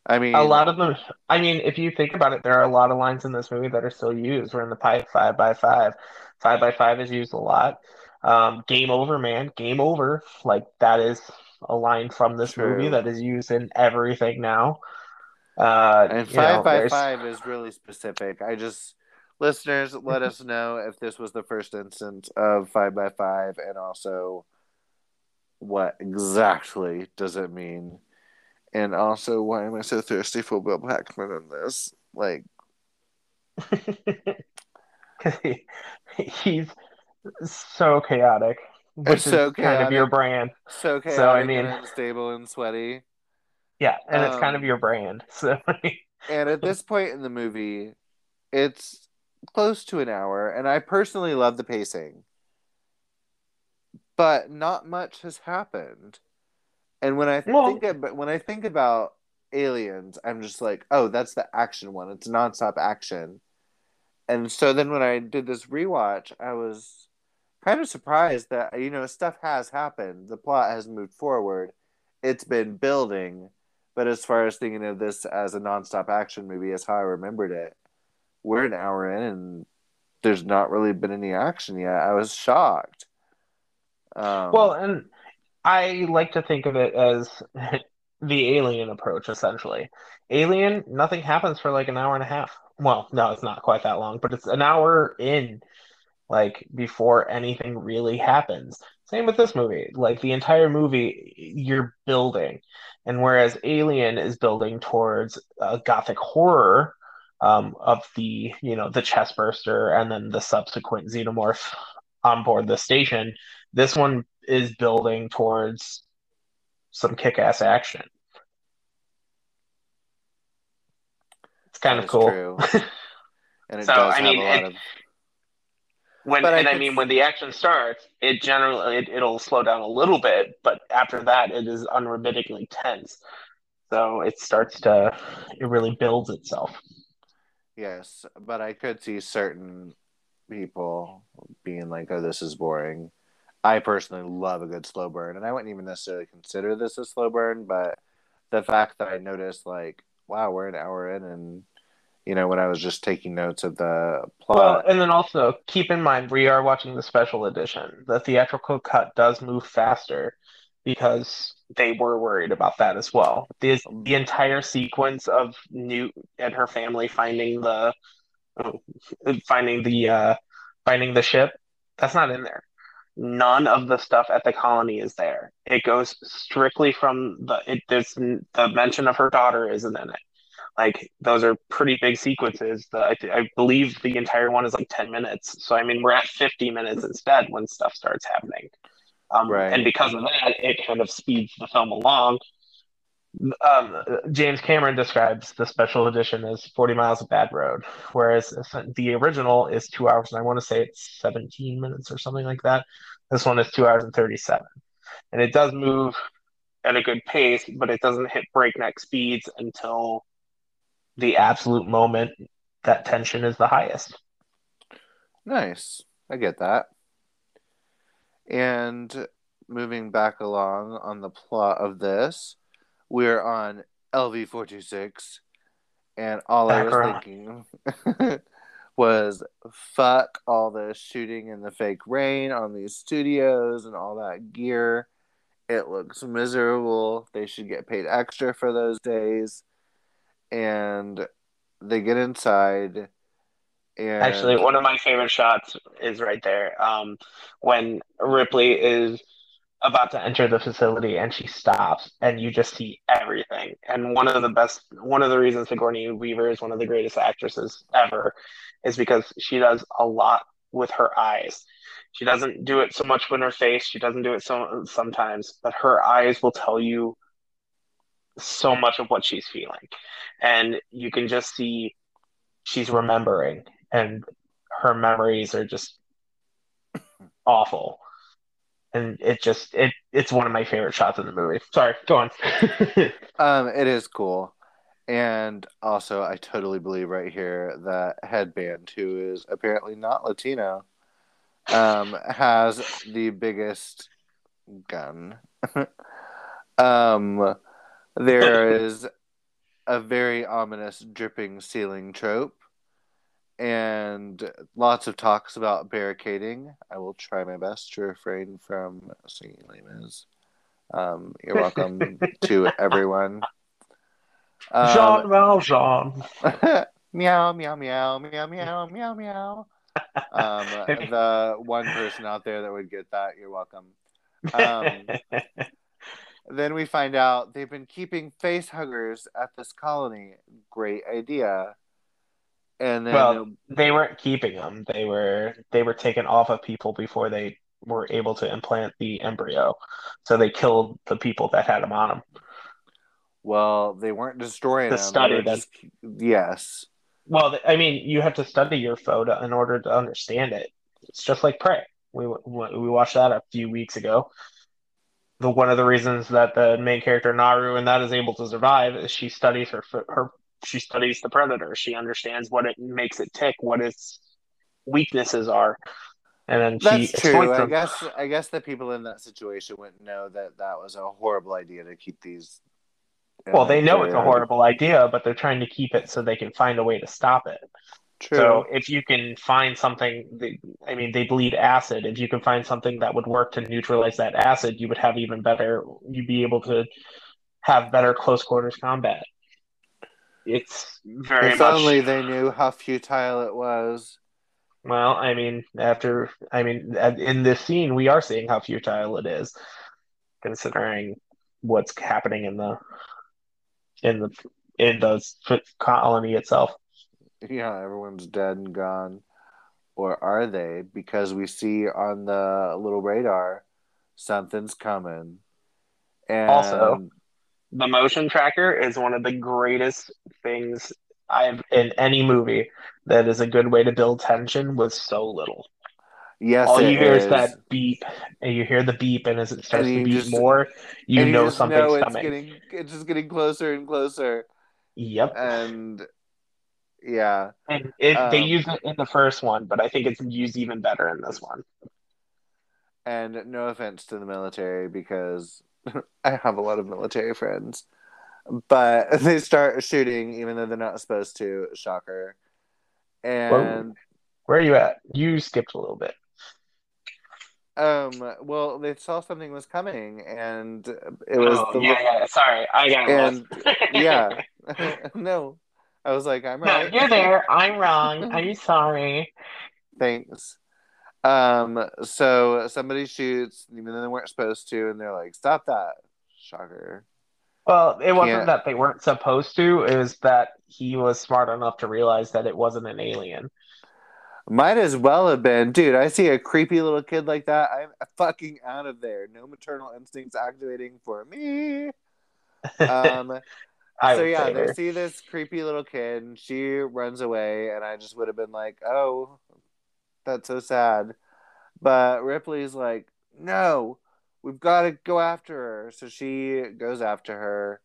I mean, A lot of them. I mean, if you think about it, there are a lot of lines in this movie that are still used. We're in the pipe five by five. Five by five is used a lot. Um, game over, man. Game over. Like that is a line from this True. movie that is used in everything now. Uh, And you know, five by there's- five is really specific. I just listeners let us know if this was the first instance of five by five, and also what exactly does it mean, and also why am I so thirsty for Bill Paxton in this? Like, he's so chaotic, which It's so is kind of your brand. so chaotic So, I mean- and unstable and sweaty. Yeah, and it's kind of Um, your brand. So And at this point in the movie, it's close to an hour, and I personally love the pacing. But not much has happened. And when I Well- think about when I think about aliens, I'm just like, oh, that's the action one. It's nonstop action. And so then when I did this rewatch, I was kind of surprised that you know stuff has happened. The plot has moved forward. It's been building, but as far as thinking of this as a nonstop action movie, as how I remembered it, we're an hour in and there's not really been any action yet. I was shocked. Um, Well, and I like to think of it as the alien approach, essentially. Alien, nothing happens for like an hour and a half. Well, no, it's not quite that long, but it's an hour in, like, before anything really happens. Same with this movie. Like, the entire movie, you're building. And whereas Alien is building towards a gothic horror um, of the, you know, the chest burster and then the subsequent xenomorph on board the station, this one is building towards some kick-ass action. It's kind that of cool. true. and it So, does I have mean, a lot it- of When But I and I could- mean when the action starts, it generally it, it'll slow down a little bit, but after that it is unremittingly tense. So it starts to it really builds itself. yes, but I could see certain people being like, "Oh, this is boring." I personally love a good slow burn, and I wouldn't even necessarily consider this a slow burn, but the fact that I noticed, like, wow, we're an hour in, and you know, when I was just taking notes of the Well, plot, and then also keep in mind we are watching the special edition. The theatrical cut does move faster because they were worried about that as well. The, the entire sequence of Newt and her family finding the finding the uh, finding the ship, that's not in there. None of the stuff at the colony is there. It goes strictly from the it there's the mention of her daughter isn't in it. Like those are pretty big sequences. The, I, I believe the entire one is like 10 minutes. So I mean we're at 50 minutes instead when stuff starts happening. Um, Right. And because of that, it kind of speeds the film along. Um, James Cameron describes the special edition as 40 miles of bad road, whereas the original is two hours, and I want to say it's 17 minutes or something like that. This one is two hours and 37. And it does move at a good pace, but it doesn't hit breakneck speeds until the absolute moment that tension is the highest. Nice. I get that. And moving back along on the plot of this, we're on LV 426, and all I was Background. thinking was fuck all the shooting in the fake rain on these studios and all that gear. It looks miserable. They should get paid extra for those days. And they get inside. And Actually, one of my favorite shots is right there. Um, when Ripley is about to enter the facility and she stops, and you just see everything. And one of the best, one of the reasons Sigourney Weaver is one of the greatest actresses ever is because she does a lot with her eyes. She doesn't do it so much with her face. She doesn't do it so sometimes, but her eyes will tell you so much of what she's feeling. And you can just see she's remembering and her memories are just awful. And it just it it's one of my favorite shots in the movie. Sorry, go on. Um, it is cool. And also, I totally believe right here that Headband, who is apparently not Latino, um, has the biggest gun. um, there is a very ominous dripping ceiling trope. And lots of talks about barricading. I will try my best to refrain from singing Les Mis. Um, you're welcome to everyone. Jean Valjean. meow, meow, meow, meow, meow, meow, meow. Um, the one person out there that would get that, you're welcome. Um, then we find out they've been keeping face huggers at this colony. Great idea. And then well, they weren't keeping them. They were they were taken off of people before they were able to implant the embryo. So they killed the people that had them on them. Well, they weren't destroying the them. study just, yes. Well, I mean, you have to study your photo in order to understand it. It's just like Prey. We we watched that a few weeks ago. The one of the reasons that the main character Naru and that is able to survive is she studies her her she studies the predator. She understands what it makes it tick, what its weaknesses are, and then That's she true. I them. guess I guess the people in that situation wouldn't know that that was a horrible idea to keep these. Well, they know it's a horrible idea, but they're trying to keep it so they can find a way to stop it. True. So if you can find something, that, I mean, they bleed acid. If you can find something that would work to neutralize that acid, you would have even better. You'd be able to have better close quarters combat. It's very. If much... only they knew how futile it was. Well, I mean, after I mean, in this scene, we are seeing how futile it is, considering what's happening in the in the in the colony itself. Yeah, everyone's dead and gone, or are they? Because we see on the little radar something's coming. And also, the motion tracker is one of the greatest things I've in any movie that is a good way to build tension with so little. Yes, all you hear is. is that beep, and you hear the beep, and as it starts to beep just, more, you know something's know it's coming. Getting, it's just getting closer and closer. Yep. And yeah, and it, um, they use it in the first one, but I think it's used even better in this one. And no offense to the military, because I have a lot of military friends, but they start shooting even though they're not supposed to. Shocker. And Whoa. where are you at? You skipped a little bit. Um. Well, they saw something was coming, and it was. Oh, the yeah, yeah. Sorry, I got and yeah, no, I was like, I'm right. No, you're there. I'm wrong. I'm sorry. Thanks. Um, so somebody shoots, even though they weren't supposed to, and they're like, "Stop that!" Shocker. Well, it wasn't that they weren't supposed to; it was that he was smart enough to realize that it wasn't an alien. Might as well have been, dude. I see a creepy little kid like that. I'm fucking out of there. No maternal instincts activating for me. Um. so yeah, they see this creepy little kid, and she runs away, and I just would have been like, "Oh, that's so sad. But Ripley's like, no, we've got to go after her. So she goes after her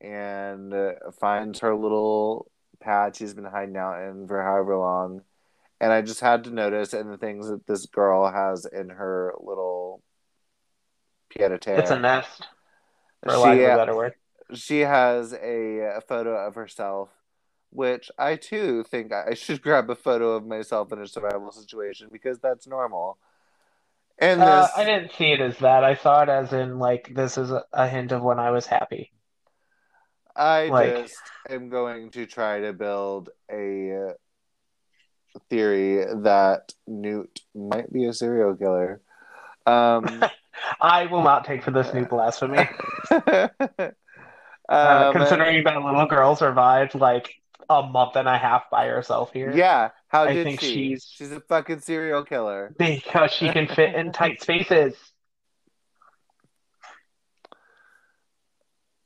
and uh, finds her little pad she's been hiding out in for however long. And I just had to notice and the things that this girl has in her little pied a terre. It's a nest, for she, lack of a better word. She has a, a photo of herself which I too think I should grab a photo of myself in a survival situation because that's normal. And uh, I didn't see it as that. I saw it as in like this is a, a hint of when I was happy. I like, just am going to try to build a theory that Newt might be a serial killer. Um, I will not take for this new blasphemy. uh, um, considering that little girl survived like a month and a half by herself here. Yeah, how I did think she? She's she's a fucking serial killer because she can fit in tight spaces.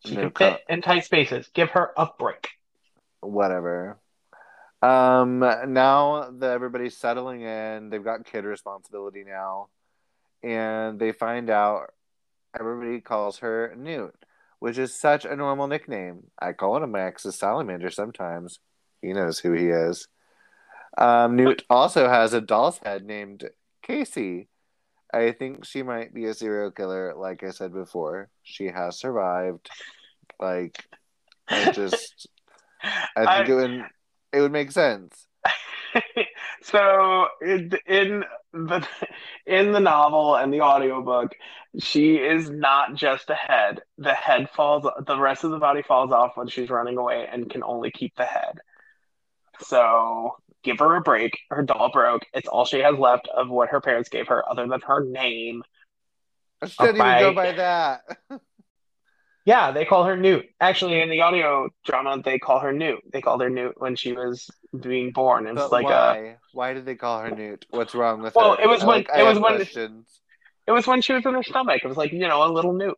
She no, can fit in tight spaces. Give her a break. Whatever. Um. Now that everybody's settling in, they've got kid responsibility now, and they find out everybody calls her Newt which is such a normal nickname. I call him Max ex's salamander sometimes. He knows who he is. Um, Newt also has a doll's head named Casey. I think she might be a serial killer, like I said before. She has survived. Like, I just, I think I, it would, it would make sense. so in, in the in the novel and the audiobook, she is not just a head. The head falls the rest of the body falls off when she's running away and can only keep the head. So give her a break. Her doll broke. It's all she has left of what her parents gave her, other than her name. I shouldn't even go by that. Yeah, they call her Newt. Actually, in the audio drama, they call her Newt. They called her Newt when she was being born. It's But like why? a Why did they call her Newt? What's wrong with Well, her? it was I, when- like, it was when- questions. it was when she was in her stomach. It was like you know a little Newt.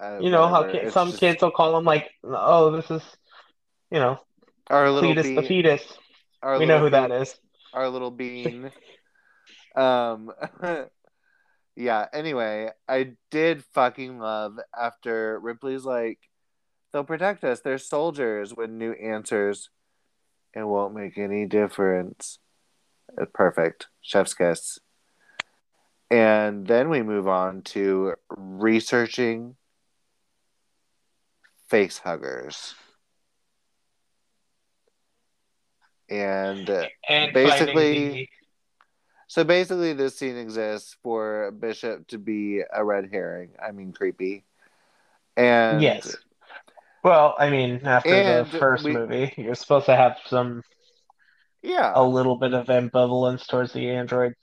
Uh, You know how ki- some just- kids will call them like, oh, this is, you know, our little Cletus the fetus. our We know who that bean- is. our little bean. um, yeah. Anyway, I did fucking love after Ripley's like, they'll protect us. They're soldiers. When Newt answers, it won't make any difference. Uh, Perfect. Chef's kiss. And then we move on to researching face huggers. And uh, And Basically- So basically, this scene exists for Bishop to be a red herring. I mean, creepy. And yes. Well, I mean, after the first we- movie, you're supposed to have some yeah, a little bit of ambivalence towards the android.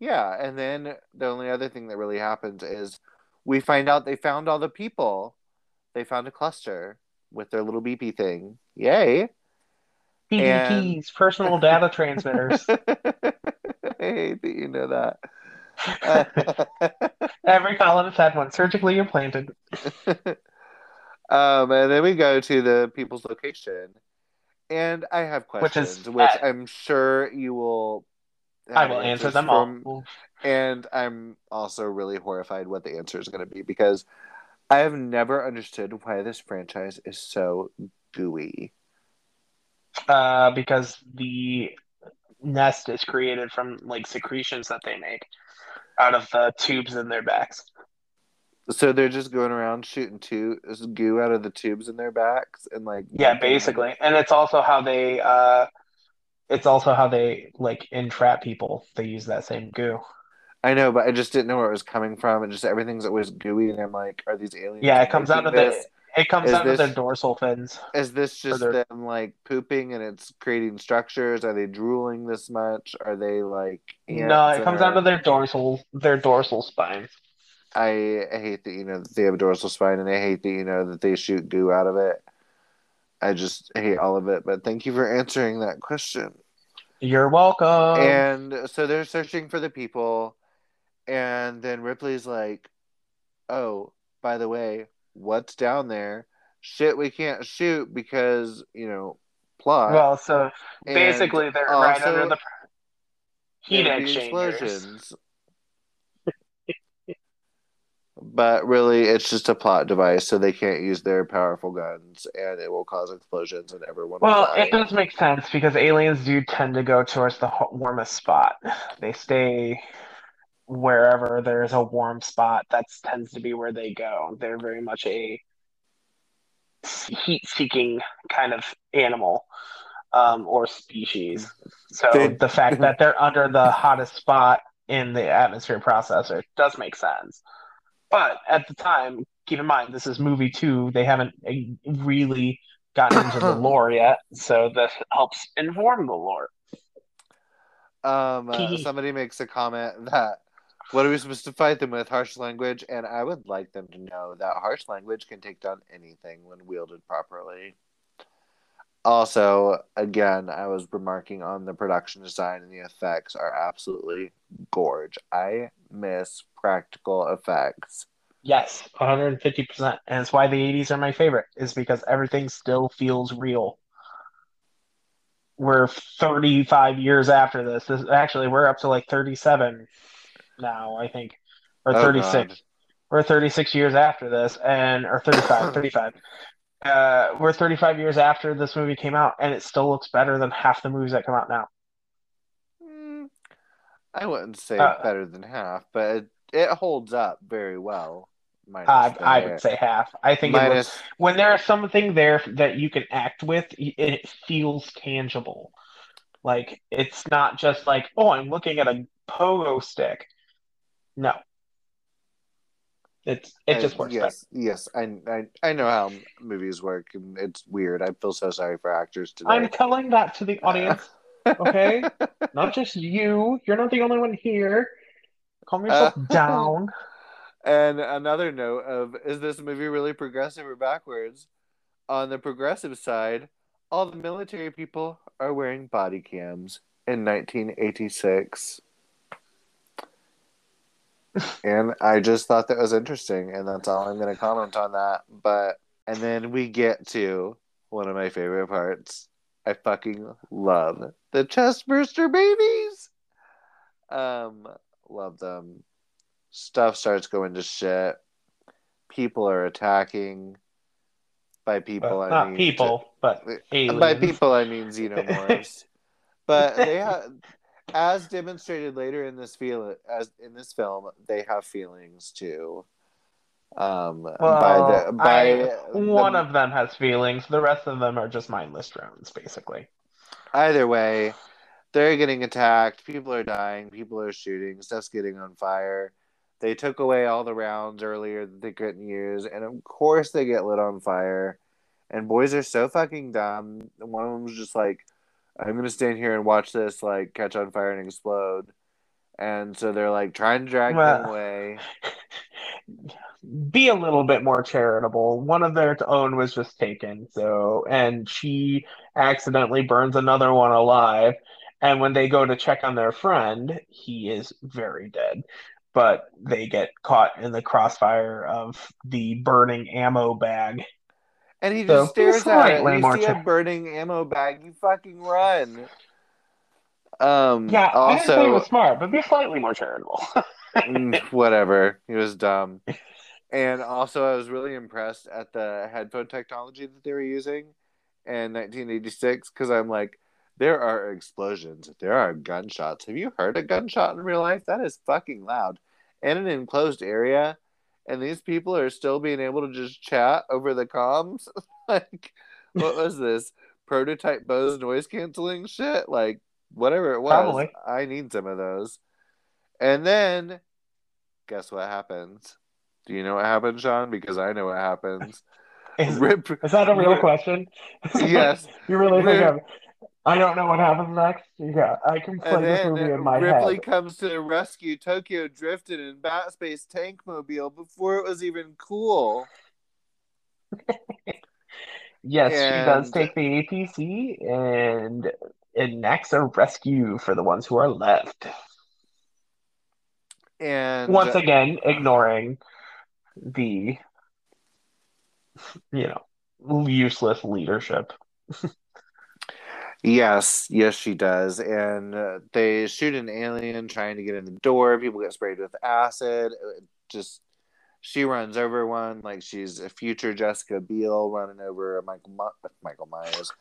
yeah. And then the only other thing that really happens is we find out they found all the people. They found a cluster with their little beepy thing. Yay! And- personal data transmitters. I hate that you know that. Every colonist had one surgically implanted. um, and then we go to the people's location, and I have Which is questions, which, at- I'm sure you will. I will answer them from- all. And I'm also really horrified what the answer is going to be because I have never understood why this franchise is so gooey. Uh, because the nest is created from like secretions that they make out of the tubes in their backs. So they're just going around shooting two goo out of the tubes in their backs and like Yeah, basically. And it's also how they uh it's also how they like entrap people. They use that same goo. I know, but I just didn't know where it was coming from, and just everything's always gooey, and I'm like, are these aliens? Yeah, it comes out of this? the it comes Is out of their dorsal fins. Is this just their- them like pooping and it's creating structures? Are they drooling this much? Are they like No, it comes or- out of their dorsal their dorsal spine. I hate that you know that they have a dorsal spine, and I hate that you know that they shoot goo out of it. I just hate all of it. But thank you for answering that question. You're welcome. and so they're searching for the people, and then Ripley's like, "Oh, by the way, what's down there? Shit, we can't shoot because you know plot." well, so And basically they're right under the heat exchangers. explosions. But really, it's just a plot device, so they can't use their powerful guns, and it will cause explosions, and everyone. will Well, it does make sense because aliens do tend to go towards the warmest spot. They stay wherever there's a warm spot. That tends to be where they go. They're very much a heat-seeking kind of animal um, or species. So They- the fact that they're under the hottest spot in the atmosphere processor does make sense. But at the time, keep in mind this is movie two. They haven't uh, really gotten into the lore yet, so this helps inform the lore. Um, uh, somebody makes a comment that what are we supposed to fight them with? Harsh language, and I would like them to know that harsh language can take down anything when wielded properly. Also, again, I was remarking on the production design and the effects are absolutely gorge. I miss practical effects. Yes, 150%. And it's why the 80s are my favorite, is because everything still feels real. We're 35 years after this. this actually, we're up to like 37 now, I think, or Oh, 36. God. We're 36 years after this, and or 35, 35. Uh, we're 35 years after this movie came out, and it still looks better than half the movies that come out now. Mm, I wouldn't say Uh, better than half, but it, it holds up very well. minus I, I would say half. I think it looks when there's something there that you can act with, it feels tangible. Like it's not just like, oh, I'm looking at a pogo stick. No. It's it just works. yes, yes. I, I I know how movies work, and it's weird. I feel so sorry for actors today. I'm telling that to the audience, okay? not just you. You're not the only one here. Calm yourself Uh, down. And another note of is this movie really progressive or backwards? On the progressive side, all the military people are wearing body cams in 1986. And I just thought that was interesting, and that's all I'm going to comment on that. But and then we get to one of my favorite parts. I fucking love the chest burster babies. Um, love them. Stuff starts going to shit. People are attacking. By people, Well, I not mean people, but aliens. by people, I mean xenomorphs. but they have, as demonstrated later in this feel, as in this film, they have feelings too. Um, by the by I- one the- of them has feelings. The rest of them are just mindless drones, basically. either way, they're getting attacked. People are dying. People are shooting. Stuff's getting on fire. They took away all the rounds earlier that they couldn't use, and of course they get lit on fire. And boys are so fucking dumb. One of them's just like, "I'm gonna stand here and watch this like catch on fire and explode." And so they're like trying to drag Well- them away. Be a little bit more charitable. One of their own was just taken, so and she accidentally burns another one alive. And when they go to check on their friend, he is very dead. But they get caught in the crossfire of the burning ammo bag. And he So, just stares at it. slightly You more see a burning ammo bag. You fucking run. Um. Yeah, I didn't say he Also, was smart, but be slightly more charitable. Mm, whatever. He was dumb. And also, I was really impressed at the headphone technology that they were using in 1986 because I'm like, there are explosions, there are gunshots. Have you heard a gunshot in real life? That is fucking loud. In an enclosed area, and these people are still being able to just chat over the comms. like, what was this? Prototype Bose noise canceling shit? Like, whatever it was. Probably. I need some of those. And then, guess what happens? Do you know what happens, Shawn? Because I know what happens. Is, Rip. is that a real Rip- question? Yes. You really think Rip- I'm, I don't know what happens next? Yeah, I can play And this movie in my Ripley head. Ripley comes to the rescue Tokyo Drifted in Batspace Tankmobile before it was even cool. Yes, she does take the APC and enacts a rescue for the ones who are left. And Once again, ignoring the, you know, useless leadership. Yes, yes, she does. And uh, they shoot an alien trying to get in the door. People get sprayed with acid. Uh, Just she runs over one like she's a future Jessica Biel running over Michael My- Michael Myers,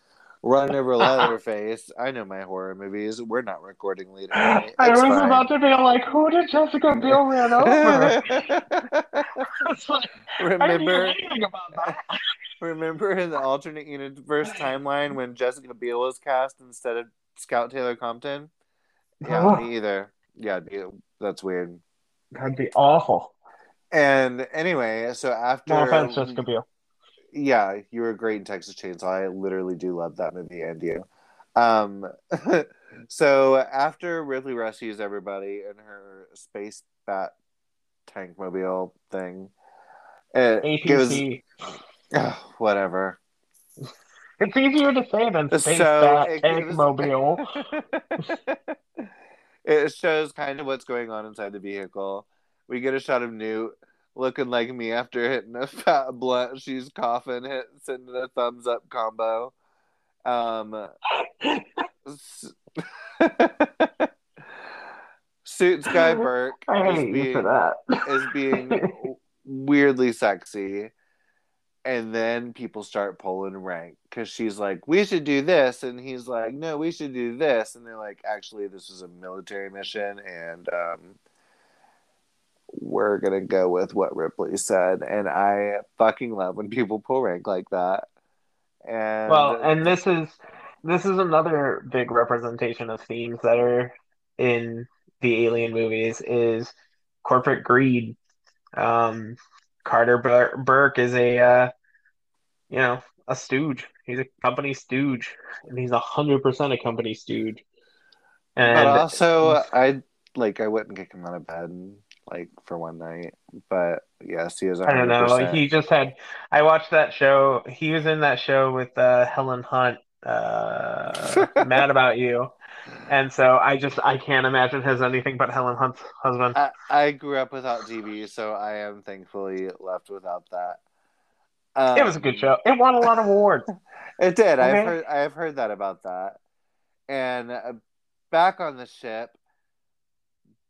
running over Leatherface. I know my horror movies. We're not recording later. I was fine. about to be like, who did Jessica Biel ran over? Like, I didn't hear remember, anything about that. remember in the alternate universe timeline when Jessica Biel was cast instead of Scout Taylor Compton? Yeah, me either. Yeah, it'd be- that's weird. That'd be awful. And anyway, so after No offense, Jessica Biel. yeah, you were great in Texas Chainsaw. I literally do love that movie and you. Um, so after Ripley rescues everybody in her space bat tank mobile thing, it gives APC. whatever. It's easier to say than Space So gives- Mobile. it shows kind of what's going on inside the vehicle. We get a shot of Newt looking like me after hitting a fat blunt. She's coughing, hit, sending a thumbs up combo. Um, Suits Guy Burke I is you being for that. is being weirdly sexy. And then people start pulling rank because she's like, we should do this. And he's like, no, we should do this. And they're like, actually, this is a military mission. And um, we're to go with what Ripley said. And I fucking love when people pull rank like that. And Well, and this is this is another big representation of themes that are in the Alien movies is corporate greed. Um, Carter Bur- Burke is a uh, you know a stooge. He's a company stooge, and he's a hundred percent a company stooge. And but also, I like I wouldn't kick him out of bed like for one night. But yes, he is. 100%. I don't know. He just had. I watched that show. He was in that show with uh, Helen Hunt. Uh, Mad About You. And so I just I can't imagine his anything but Helen Hunt's husband. I, I grew up without TV, so I am thankfully left without that. Um, it was a good show. It won a lot of awards. it did. Okay. I've heard I've heard that about that. And uh, back on the ship,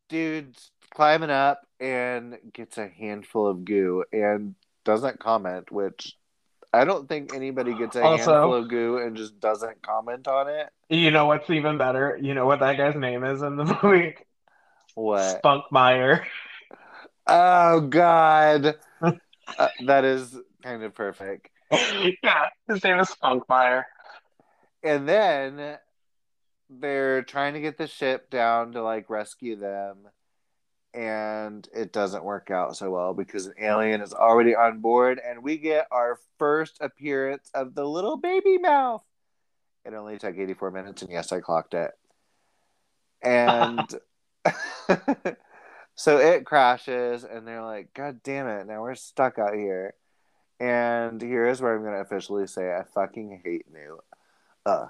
dude's climbing up and gets a handful of goo and doesn't comment, which I don't think anybody gets a also, handful of goo and just doesn't comment on it. You know what's even better? You know what that guy's name is in the movie? What? Spunkmeyer. Oh God, uh, that is kind of perfect. yeah, his name is Spunkmeyer. And then they're trying to get the ship down to like rescue them and it doesn't work out so well because an alien is already on board and we get our first appearance of the little baby mouth it only took 84 minutes and yes i clocked it and so it crashes and they're like god damn it now we're stuck out here and here is where i'm going to officially say i fucking hate Newt Ugh.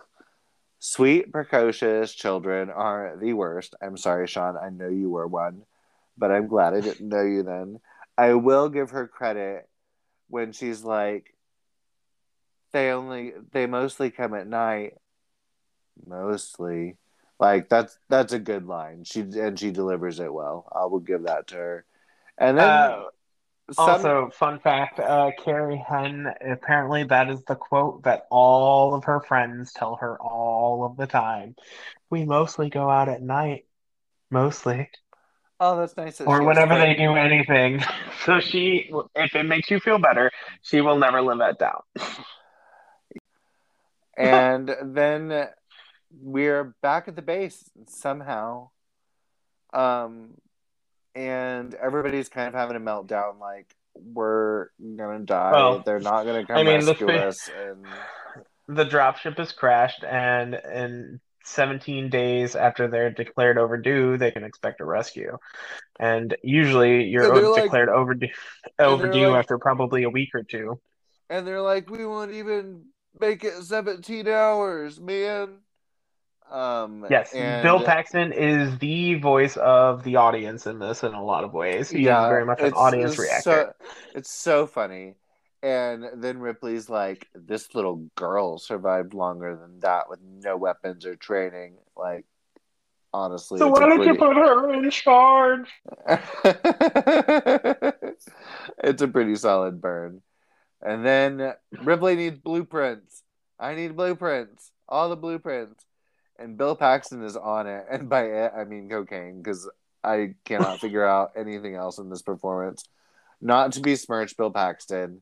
Sweet, precocious children are the worst. I'm sorry, Shawn. I know you were one but I'm glad I didn't know you then. I will give her credit when she's like, they only, they mostly come at night. Mostly. Like that's that's a good line. She and she delivers it well. I will give that to her. And then uh, some... also fun fact, uh, Carrie Henn apparently that is the quote that all of her friends tell her all of the time. We mostly go out at night. Mostly. Oh, that's nice. That or whenever they do anything. So she, if it makes you feel better, she will never live that down. and then we're back at the base somehow. Um, and everybody's kind of having a meltdown, like we're gonna die. Well, They're not gonna come I mean, rescue the, us. And the dropship has crashed, and and 17 days after they're declared overdue, they can expect a rescue. And usually you're declared like, overdue overdue like, after probably a week or two. And they're like, we won't even make it 17 hours, man. Um, yes, and, Bill Paxton is the voice of the audience in this in a lot of ways. He's yeah, very much an audience reactor. So, it's so funny. And then Ripley's like, this little girl survived longer than that with no weapons or training. Like, honestly. So why don't pretty... you put her in charge? it's a pretty solid burn. And then Ripley needs blueprints. I need blueprints. All the blueprints. And Bill Paxton is on it. And by it, I mean cocaine, because I cannot figure out anything else in this performance. Not to be smirched, Bill Paxton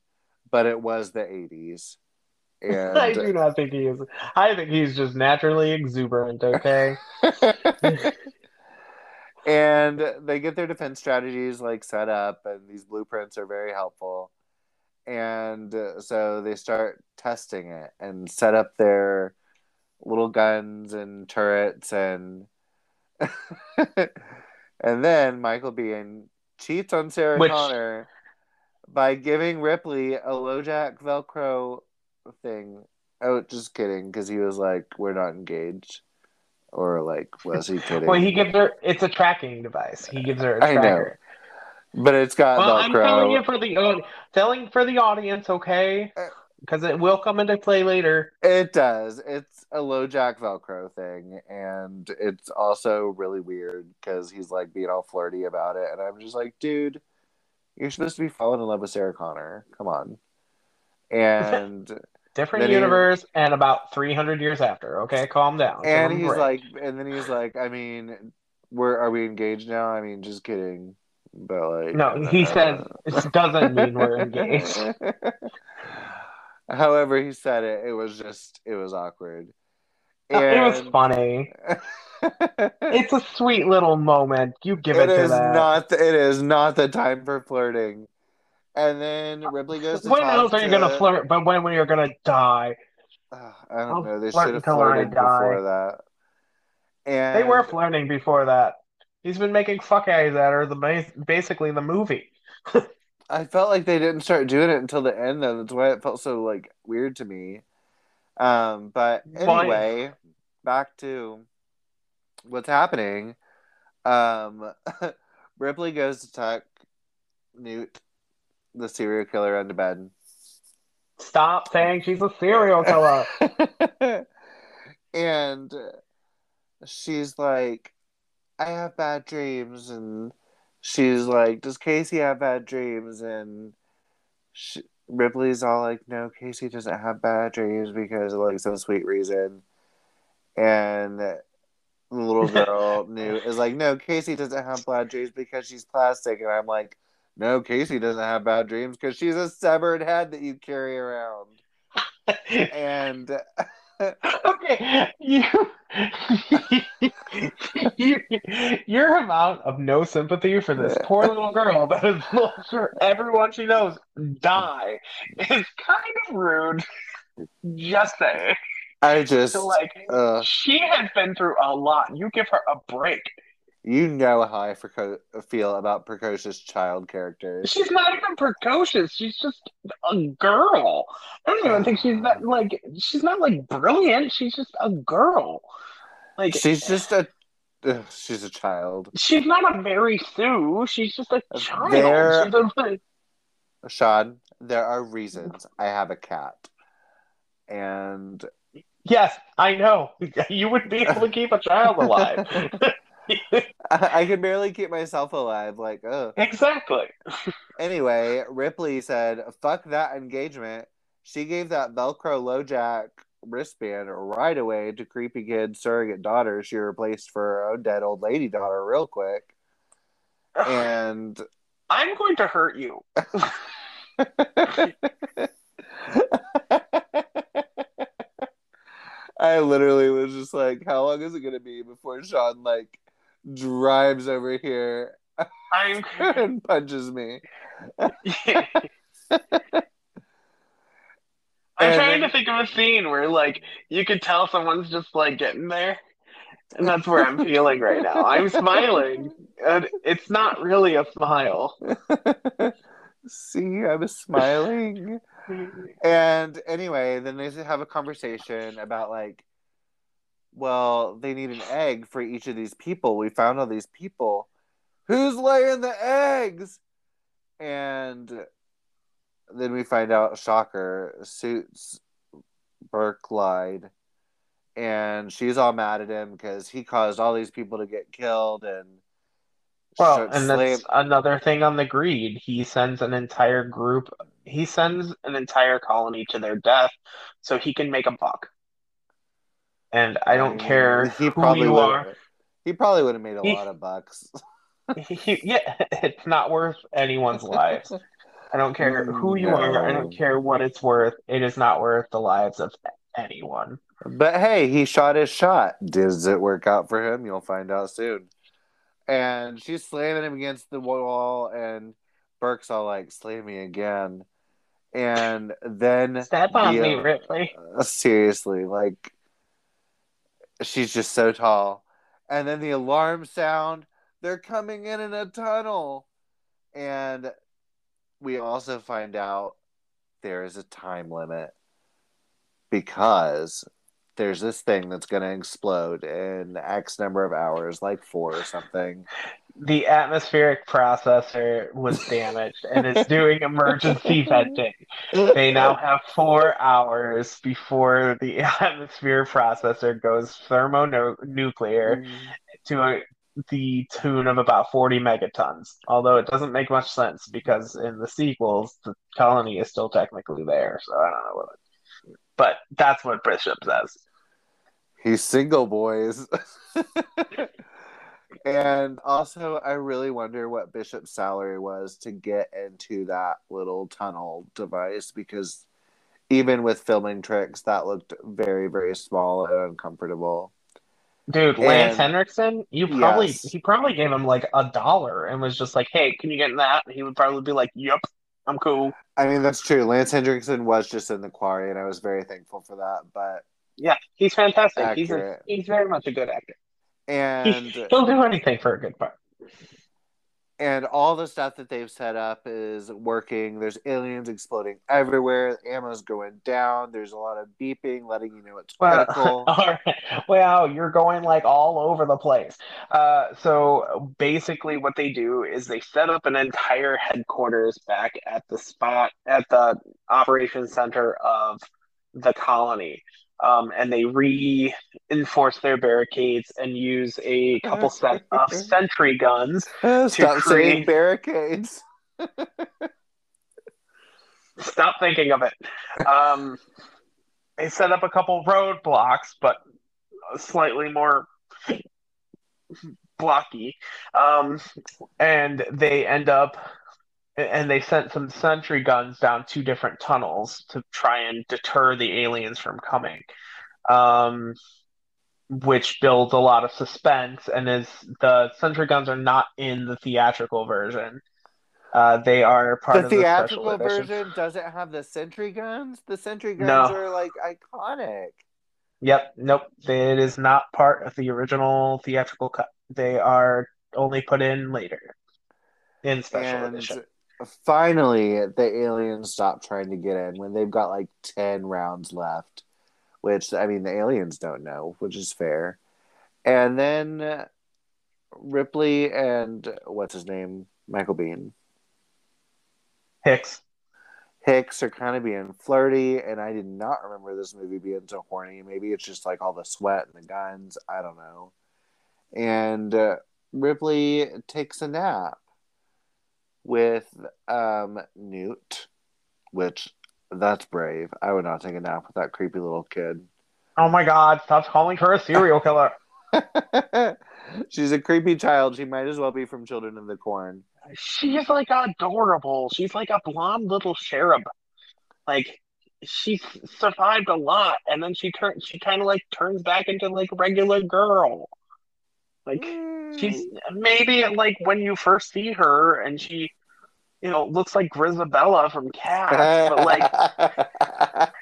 but it was the 80s. And I do not think he is. I think he's just naturally exuberant, okay? and they get their defense strategies like set up and these blueprints are very helpful. And uh, so they start testing it and set up their little guns and turrets and and then Michael Biehn cheats on Sarah Which... Connor by giving Ripley a LoJack Velcro thing. Oh, just kidding, because he was like, "We're not engaged," or like, was he kidding? well, he gives her. It's a tracking device. He gives her. A tracker. I know, but it's got well, Velcro. I'm telling you for the uh, telling for the audience, okay? Because uh, it will come into play later. It does. It's a LoJack Velcro thing, and it's also really weird because he's like being all flirty about it, and I'm just like, dude you're supposed to be falling in love with Sarah Connor. Come on. And different universe he, and about 300 years after. Okay, calm down. And he's like, and then he's like, I mean, we're are we engaged now? I mean, just kidding. But like, no, he uh, says it doesn't mean we're engaged. However, he said it. It was just it was awkward. It was funny. It's a sweet little moment. You give it, it is that. not. The, it is not the time for flirting. And then Ripley goes. To when else are you to- gonna flirt? But when when you're gonna die? Ugh, I don't I'll know. They should have flirted before that. And They were flirting before that. He's been making fuck eyes at her the basically the movie. I felt like they didn't start doing it until the end, though. That's why it felt so like weird to me. Um, but Why? anyway, back to what's happening. Um, Ripley goes to tuck Newt, the serial killer, under bed. Stop saying she's a serial killer. and she's like, I have bad dreams. And she's like, Does Casey have bad dreams? And she, Ripley's all like, No, Casey doesn't have bad dreams because of like some sweet reason. And the little girl Newt is like, No, Casey doesn't have bad dreams because she's plastic. And I'm like, No, Casey doesn't have bad dreams because she's a severed head that you carry around. And okay, you, you, your amount of no sympathy for this poor little girl that has lost her everyone she knows die is kind of rude. Just saying. I just, So like, uh, she has been through a lot. You give her a break. you know how I preco- feel about precocious child characters. She's not even precocious. She's just a girl. I don't even think she's that like. She's not like brilliant. She's just a girl. Like She's just a, ugh, she's a child. She's not a Mary Sue. She's just a child. There- She's a, like, Shawn, there are reasons. I have a cat, and yes, I know. You wouldn't be able to keep a child alive. I, can barely keep myself alive. Like, oh. exactly. Anyway, Ripley said, "Fuck that engagement." She gave that Velcro LoJack wristband right away to creepy kid surrogate daughter she replaced for her own dead old lady daughter real quick. And I'm going to hurt you. I literally was just like, how long is it gonna be before Shawn like drives over here I'm. and punches me? I'm And trying then- to think of a scene where, like, you could tell someone's just like getting there, and that's where I'm feeling right now. I'm smiling, and it's not really a smile. See, I was smiling. And anyway, then they have a conversation about like, well, they need an egg for each of these people. We found all these people. Who's laying the eggs? And then we find out, shocker, suits Burke lied. And she's all mad at him because he caused all these people to get killed and Well, and that's another thing on the greed. He sends an entire group, he sends an entire colony to their death so he can make a buck. And I don't mm, care he who probably you would are. He probably would have made a He- lot of bucks. He- yeah, it's not worth anyone's lives. I don't care who you are. I don't care what it's worth. It is not worth the lives of anyone. But hey, he shot his shot. Does it work out for him? You'll find out soon. And she's slamming him against the wall, and Burke's all like, "Slam me again." And then, Step on the, me, uh, Ripley. uh, seriously, like, she's just so tall. And then the alarm sound. They're coming in in a tunnel, and we also find out there is a time limit because there's this thing that's going to explode in X number of hours, like four or something. The atmospheric processor was damaged and is doing emergency venting. They now have four hours before the atmosphere processor goes thermonuclear hmm. to a, the tune of about 40 megatons. Although it doesn't make much sense because in the sequels, the colony is still technically there. So I don't know what. It, but that's what Bishop says. He's single, boys. and also, I really wonder what Bishop's salary was to get into that little tunnel device because even with filming tricks, that looked very, very small and uncomfortable. Dude, Lance And- Henriksen, you probably Yes. he probably gave him like a dollar and was just like, "Hey, can you get in that?" He would probably be like, "Yep, I'm cool." I mean, that's true. Lance Henriksen was just in the quarry, and I was very thankful for that. But Yeah, he's fantastic. He's a, he's very much a good actor. and He'll do anything for a good part. and all the stuff that they've set up is working. There's aliens exploding everywhere. Ammo's going down. There's a lot of beeping, letting you know it's Well, critical. right. Wow, you're going like all over the place. Uh, so basically, what they do is they set up an entire headquarters back at the spot at the operations center of the colony. Um, and they reinforce their barricades and use a couple set of sentry guns. Stop saying create- barricades. Stop thinking of it. Um, they set up a couple roadblocks, but slightly more blocky. Um, and they end up, and they sent some sentry guns down two different tunnels to try and deter the aliens from coming. Um, which builds a lot of suspense, and is the sentry guns are not in the theatrical version. Uh, they are part The of the theatrical version doesn't have the sentry guns. The sentry guns No. are like iconic. Yep, nope. It is not part of the original theatrical cut. They are only put in later in special and edition. Finally, the aliens stop trying to get in when they've got like 10 rounds left, which, I mean, the aliens don't know, which is fair. And then Ripley and what's his name? Michael Biehn. Hicks. Hicks are kind of being flirty, and I did not remember this movie being so horny. Maybe it's just like all the sweat and the guns. I don't know. And uh, Ripley takes a nap with um, Newt, which that's brave. I would not take a nap with that creepy little kid. Oh my God! Stop calling her a serial killer. She's a creepy child. She might as well be from Children of the Corn. She's like adorable. She's like a blonde little cherub. Like she survived a lot, and then she turns. She kind of like turns back into like regular girl. Like she's maybe like when you first see her, and she, you know, looks like Grizabella from Cats, but like,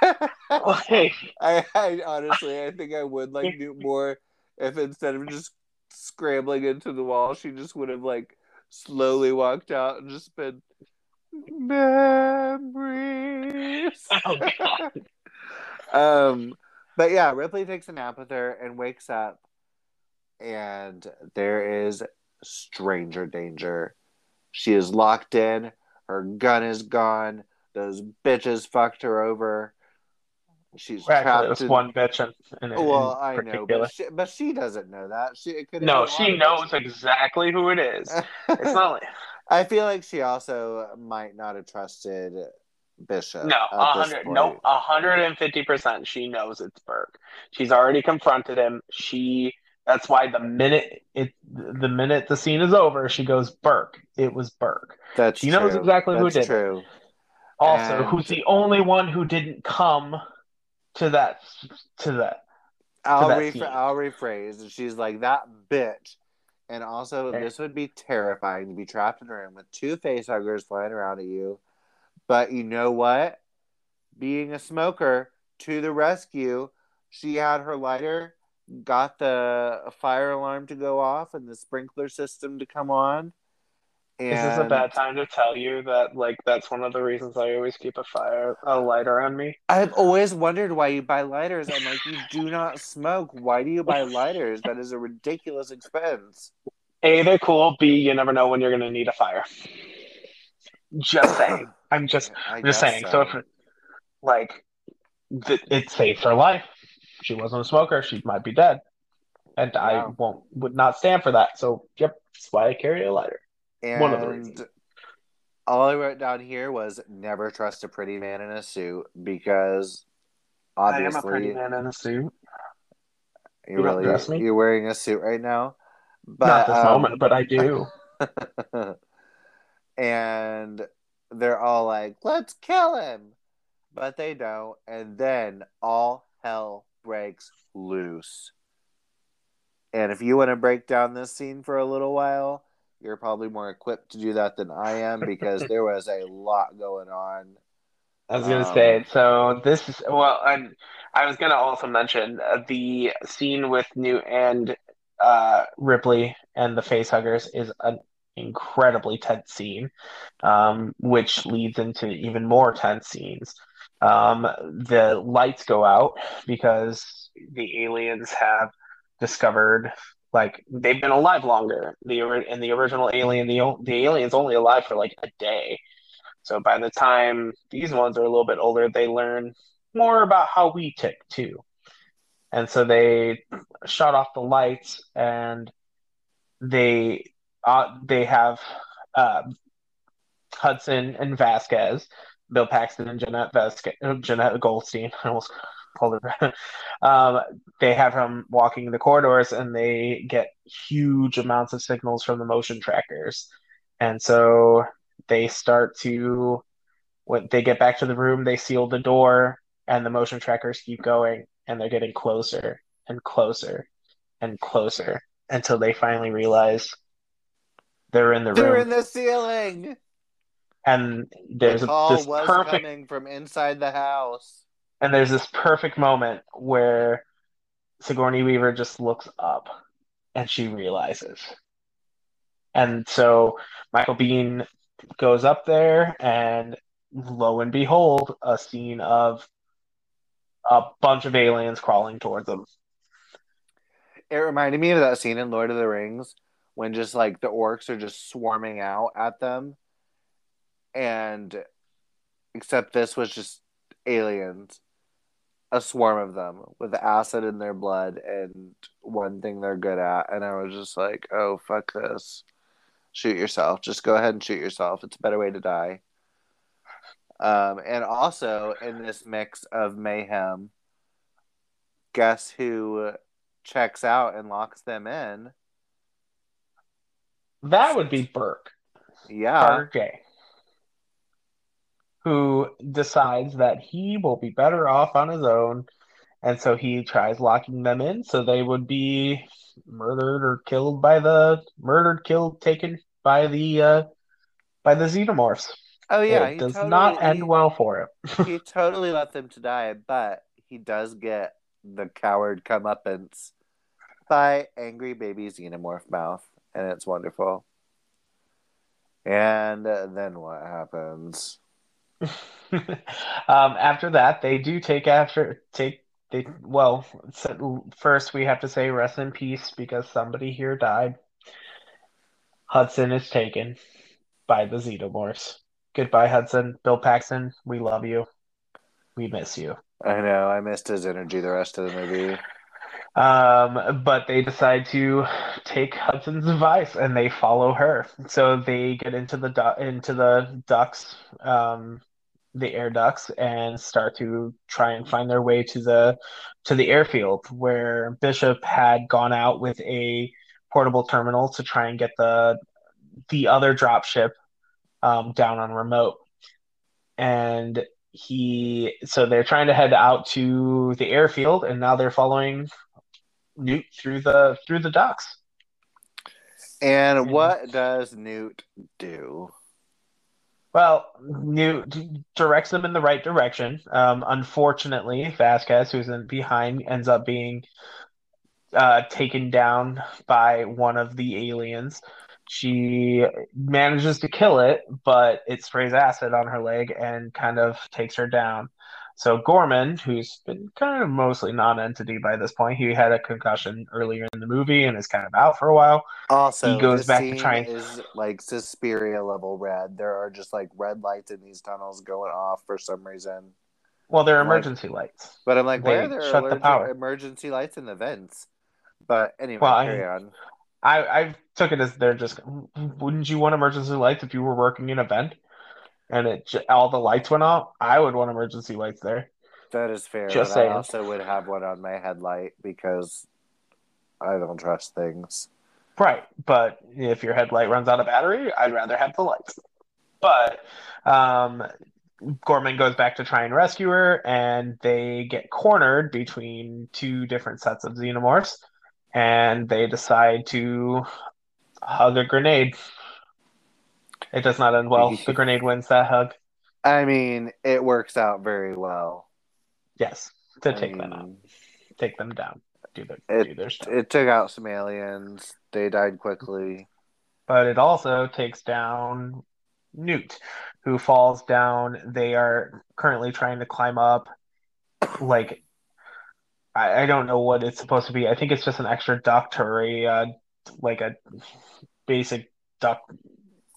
like I, I honestly, I think I would like Newt more if instead of just scrambling into the wall, she just would have like slowly walked out and just been memories. oh god. um, but yeah, Ripley takes a nap with her and wakes up, and there is stranger danger. She is locked in. Her gun is gone. Those bitches fucked her over. She's it trapped in- one bitch in, in, in well, I know, but she, but she doesn't know that. She it could No, she knows exactly who it is. It's not like I feel like she also might not have trusted Bishop. no, at a this hundred, no, a hundred and fifty percent. She knows it's Burke. She's already confronted him. She. That's why the minute it, the minute the scene is over, she goes Burke. It was Burke. That's She knows true. exactly who That's did it. true. Also, And- who's the only one who didn't come to that to that? I'll that rephr- I'll rephrase. She's like that bitch. And also, Okay. this would be terrifying to be trapped in a room with two facehuggers flying around at you. But you know what? Being a smoker to the rescue, she had her lighter, got the fire alarm to go off and the sprinkler system to come on. And Is this a bad time to tell you that like that's one of the reasons I always keep a fire a lighter on me? I've always wondered why you buy lighters. I'm like, you do not smoke. Why do you buy lighters? That is a ridiculous expense. A, they're cool. B, you never know when you're gonna need a fire. Just saying. I'm just I I'm just saying. So, if like th- it saved her life. She wasn't a smoker. She might be dead, and I won't would not stand for that. So, yep, that's why I carry a lighter. and one of the reasons. all I wrote down here was never trust a pretty man in a suit because obviously I am a pretty man in a suit. You, you really dress me? you're wearing a suit right now. But Not this um, moment, but I do. and they're all like, "Let's kill him." but they don't. And then all hell breaks loose. And if you want to break down this scene for a little while, you're probably more equipped to do that than I am because there was a lot going on. I was gonna Um, say, so this is well, and I was gonna also mention uh, the scene with Newt and uh, Ripley and the facehuggers is an incredibly tense scene, um, which leads into even more tense scenes. Um, the lights go out because the aliens have discovered, like, they've been alive longer. The in the original Alien, the the alien's only alive for like a day. So by the time these ones are a little bit older, they learn more about how we tick too. And so they shut off the lights and they uh, they have uh, Hudson and Vasquez, Bill Paxton and Jenette Vasquez, Jenette Goldstein. I almost called her. um, they have him walking the corridors, and they get huge amounts of signals from the motion trackers, and so they start to. When they get back to the room, they seal the door, and the motion trackers keep going, and they're getting closer and closer and closer until they finally realize they're in the room. They're in the ceiling. And there's the a, call this was perfect coming from inside the house. and there's this perfect moment where Sigourney Weaver just looks up and she realizes. And so Michael Biehn goes up there and lo and behold, a scene of a bunch of aliens crawling towards them. It reminded me of that scene in Lord of the Rings when just like the orcs are just swarming out at them. And except this was just aliens, a swarm of them with acid in their blood and one thing they're good at. And I was just like, oh, fuck this. Shoot yourself. Just go ahead and shoot yourself. It's a better way to die. Um, and also in this mix of mayhem, guess who checks out and locks them in? That would be Burke, Yeah. Carter J, who decides that he will be better off on his own, and so he tries locking them in so they would be murdered or killed by the murdered, killed, taken by the uh, by the xenomorphs. Oh yeah, it does totally, not end he, well for him. he totally let them to die, but he does get the coward comeuppance by angry baby xenomorph mouth, and it's wonderful. And then what happens? um, after that, they do take after take they well so first we have to say rest in peace because somebody here died. Hudson is taken by the xenomorphs. Goodbye, Hudson. Bill Paxton, we love you. We miss you. I know I missed his energy the rest of the movie. Um, but they decide to take Hudson's advice and they follow her. So they get into the du- into the ducts, um, the air ducts, and start to try and find their way to the to the airfield where Bishop had gone out with a portable terminal to try and get the the other dropship um, down on remote. And he so they're trying to head out to the airfield and now they're following Newt through the through the docks. And what does Newt do? Well, Newt directs them in the right direction. Um, unfortunately, Vasquez, who's in behind, ends up being uh, taken down by one of the aliens. She manages to kill it, but it sprays acid on her leg and kind of takes her down. So Gorman, who's been kind of mostly non-entity by this point, he had a concussion earlier in the movie and is kind of out for a while. Also, He goes back to and- is like Suspiria level red. There are just like red lights in these tunnels going off for some reason. Well, they're Like- emergency lights. But I'm like, why are there shut the power. emergency lights in the vents? But anyway, Well, I- carry on. I I took it as they're just. Wouldn't you want emergency lights if you were working in a vent, and it all the lights went off? I would want emergency lights there. That is fair. Just but I also would have one on my headlight because I don't trust things. Right, but if your headlight runs out of battery, I'd rather have the lights. But um, Gorman goes back to try and rescue her, and they get cornered between two different sets of xenomorphs, and they decide to hug a grenade. It does not end well. The grenade wins that hug. I mean, it works out very well. Yes, to I take them out, take them down, do their It- do their stuff. It took out some aliens. They died quickly. but it also takes down Newt, who falls down. They are currently trying to climb up, like I, I don't know what it's supposed to be. I think it's just an extra duct or a uh, like a basic duct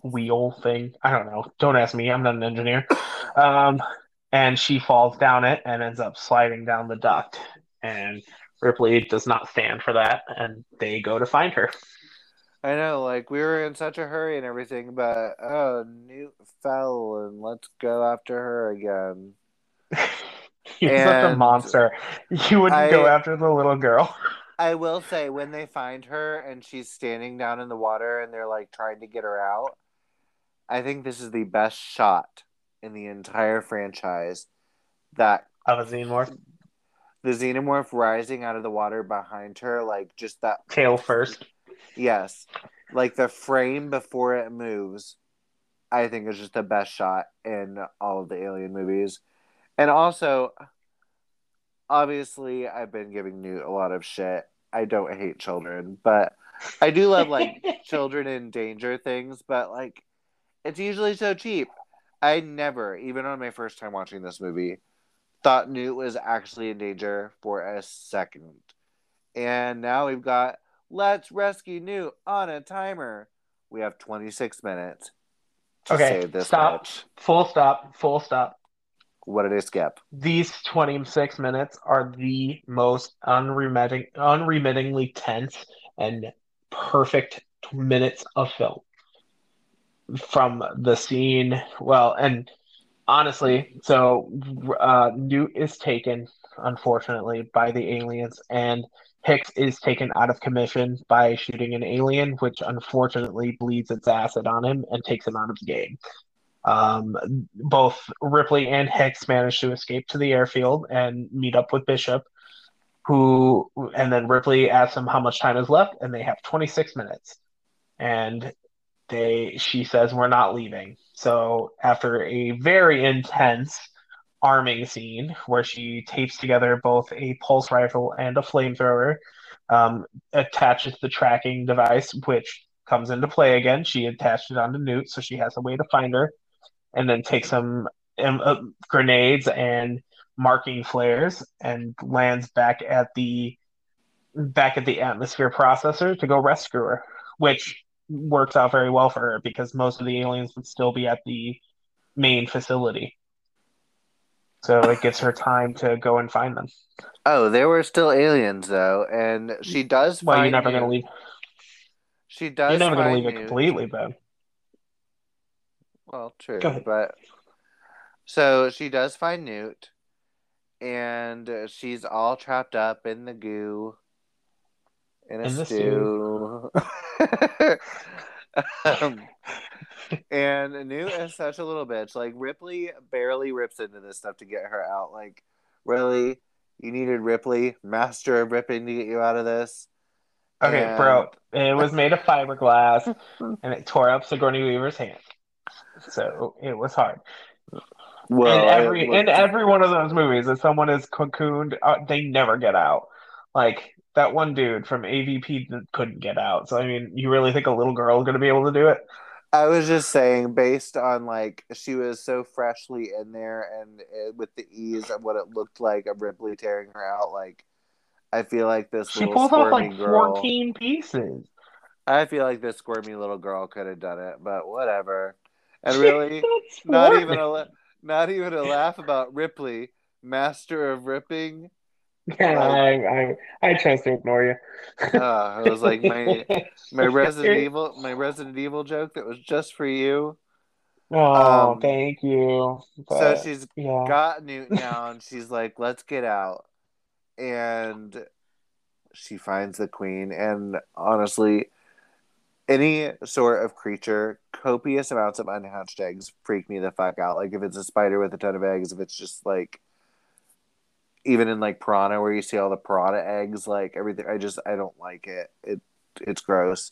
wheel thing. I don't know. Don't ask me. I'm not an engineer. Um, and she falls down it and ends up sliding down the duct. And Ripley does not stand for that, and they go to find her. I know, like we were in such a hurry and everything, but oh, Newt fell, and let's go after her again. You're such a monster. You wouldn't go after the little girl. I will say, when they find her and she's standing down in the water and they're like trying to get her out, I think this is the best shot in the entire franchise. That Of a xenomorph. the xenomorph rising out of the water behind her, like just that Tail first. Yes. Like the frame before it moves, I think is just the best shot in all of the Alien movies. And also, obviously, I've been giving Newt a lot of shit. I don't hate children, but I do love like children in danger things, but like it's usually so cheap. I never, even on my first time watching this movie, thought Newt was actually in danger for a second. And now we've got let's rescue Newt on a timer. We have 26 minutes to Okay, save this stop. bitch. Full stop. Full stop. What did I skip? These 26 minutes are the most unremitting, unremittingly tense and perfect minutes of film. From the scene, well, and honestly, so uh, Newt is taken, unfortunately, by the aliens, and Hicks is taken out of commission by shooting an alien, which unfortunately bleeds its acid on him and takes him out of the game. Um, both Ripley and Hicks manage to escape to the airfield and meet up with Bishop, who, and then Ripley asks him how much time is left, and they have 26 minutes. And they, she says, we're not leaving. So after a very intense arming scene where she tapes together both a pulse rifle and a flamethrower, um, attaches the tracking device, which comes into play again. She attached it onto Newt, so she has a way to find her, and then takes some um, uh, grenades and marking flares and lands back at the back at the atmosphere processor to go rescue her, which works out very well for her because most of the aliens would still be at the main facility. So it gives her time to go and find them. Oh, there were still aliens though, and she does Well, you're never to leave. She does You're never going to find leave it completely, though. Well, true, Go ahead. but so she does find Newt, and she's all trapped up in the goo, in a In stew. um, and Newt is such a little bitch. Like Ripley barely rips into this stuff to get her out. Like, really, you needed Ripley, master of ripping, to get you out of this. Okay, And- bro. It was made of fiberglass, and it tore up Sigourney Weaver's hand. So it was hard. Well, in every in every one of those movies, if someone is cocooned, uh, they never get out. Like that one dude from AVP couldn't get out. So I mean, you really think a little girl is going to be able to do it? I was just saying, based on like she was so freshly in there, and uh, with the ease of what it looked like of Ripley tearing her out, like I feel like this She little pulls off like girl. fourteen pieces. I feel like this squirmy little girl could have done it, but whatever. And really, not even a not even a laugh about Ripley, master of ripping. Yeah, I, I I chose to ignore you. Uh, it was like my my Resident Evil my Resident Evil joke that was just for you. Oh, Um, thank you. so But, she's yeah. got Newt now, and she's like, "Let's get out." And she finds the queen, and honestly, any sort of creature, copious amounts of unhatched eggs freak me the fuck out. Like if it's a spider with a ton of eggs, if it's just like even in like piranha where you see all the piranha eggs, like everything I just I don't like it. It it's gross.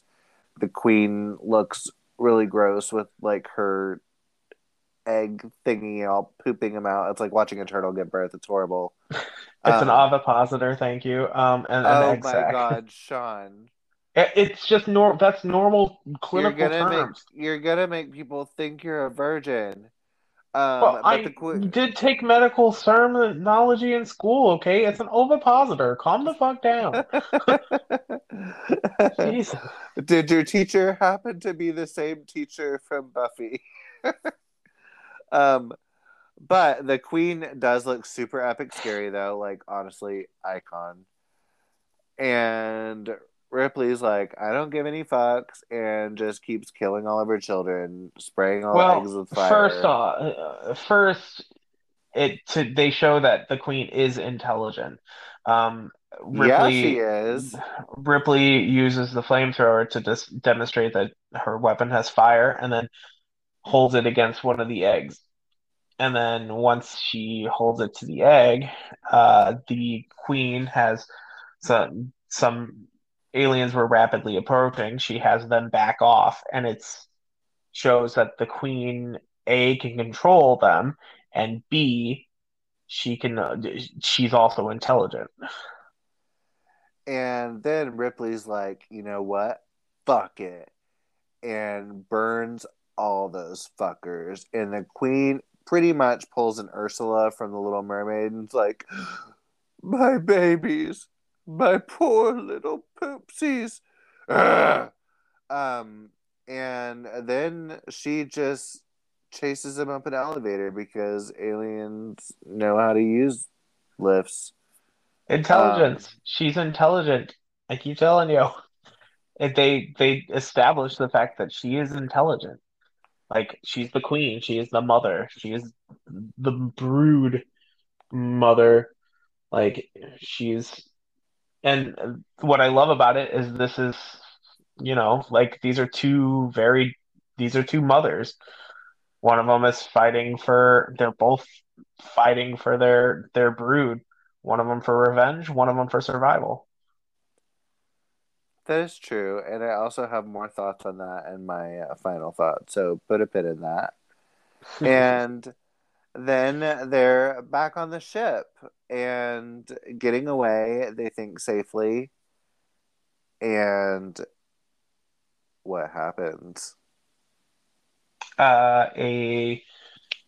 The queen looks really gross with like her egg thingy all pooping them out. It's like watching a turtle give birth. It's horrible. it's um, an ovipositor, thank you. Um and Oh my sac. god, Shawn. It's just normal. That's normal clinical you're terms. Make, you're gonna make people think you're a virgin. Um, well, I did take medical terminology in school. Okay, it's an ovipositor. Calm the fuck down. Jesus. Did your teacher happen to be the same teacher from Buffy? um, but the queen does look super epic scary though. Like honestly, icon. And Ripley's like, I don't give any fucks, and just keeps killing all of her children, spraying all well, the eggs with fire. First off, uh, first, it to, they show that the queen is intelligent. Um, Ripley, yeah, she is. Ripley uses the flamethrower to dis- demonstrate that her weapon has fire, and then holds it against one of the eggs. And then once she holds it to the egg, uh, the queen has some some aliens were rapidly approaching, she has them back off, and it shows that the queen A can control them, and B she can uh, she's also intelligent. And then Ripley's like, you know what? Fuck it. And burns all those fuckers. And the queen pretty much pulls an Ursula from the Little Mermaid and's like, my babies my poor little poopsies. um, and then she just chases him up an elevator because aliens know how to use lifts. Intelligence. Um, She's intelligent. I keep telling you. If they they establish the fact that she is intelligent. Like she's the queen, she is the mother, she is the brood mother. Like she's and what I love about it is this is, you know, like these are two very, these are two mothers. One of them is fighting for, they're both fighting for their their brood. One of them for revenge, one of them for survival. That is true, and I also have more thoughts on that in my uh, final thought. So put a pin in that. and then they're back on the ship and getting away, they think safely. And what happens? Uh, a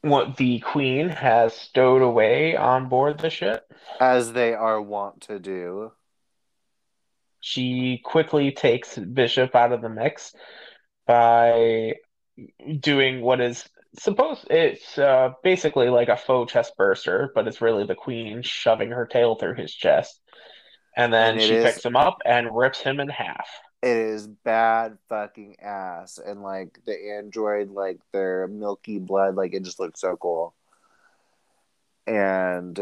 what the queen has stowed away on board the ship, as they are wont to do. She quickly takes Bishop out of the mix by doing what is suppose it's uh, basically like a faux chest burster, but it's really the queen shoving her tail through his chest. And then and she is, picks him up and rips him in half. It is bad fucking ass. And like the android, like their milky blood, like it just looks so cool. And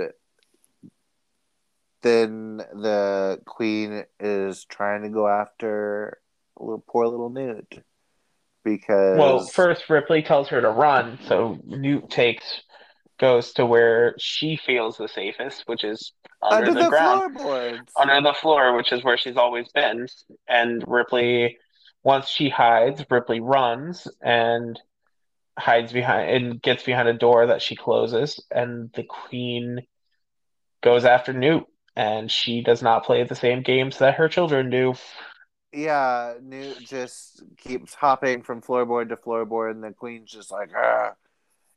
then the queen is trying to go after little, poor little Newt because well, first Ripley tells her to run, so Newt takes goes to where she feels the safest, which is under, under the, the, ground, floorboards. under the floor, which is where she's always been. And Ripley, once she hides, Ripley runs and hides behind and gets behind a door that she closes, and the Queen goes after Newt, and she does not play the same games that her children do yeah, Newt just keeps hopping from floorboard to floorboard, and the queen's just like, ah.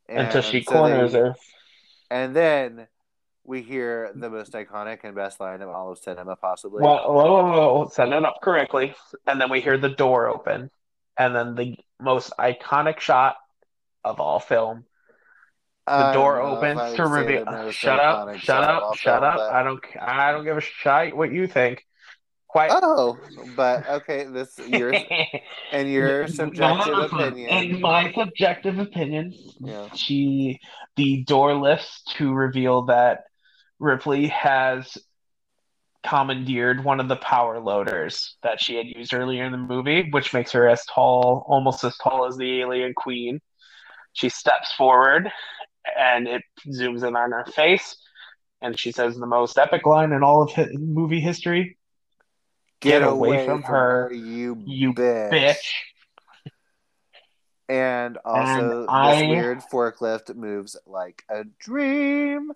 Until she so corners they, her. And then we hear the most iconic and best line of all of cinema, possibly. Well, whoa, whoa, whoa, set it up correctly. And then we hear the door open. And then the most iconic shot of all film. The door opens to reveal. Shut up! Shut up! Shut up! I don't. I don't give a shit what you think. Quite. Oh, but okay, this your and your subjective opinion. In my subjective opinion, yeah. she the door lifts to reveal that Ripley has commandeered one of the power loaders that she had used earlier in the movie, which makes her as tall, almost as tall as the alien queen. She steps forward and it zooms in on her face. And she says the most epic line in all of hi- movie history Get, Get away from her, you, You bitch. bitch. And also, And I- this weird forklift moves like a dream.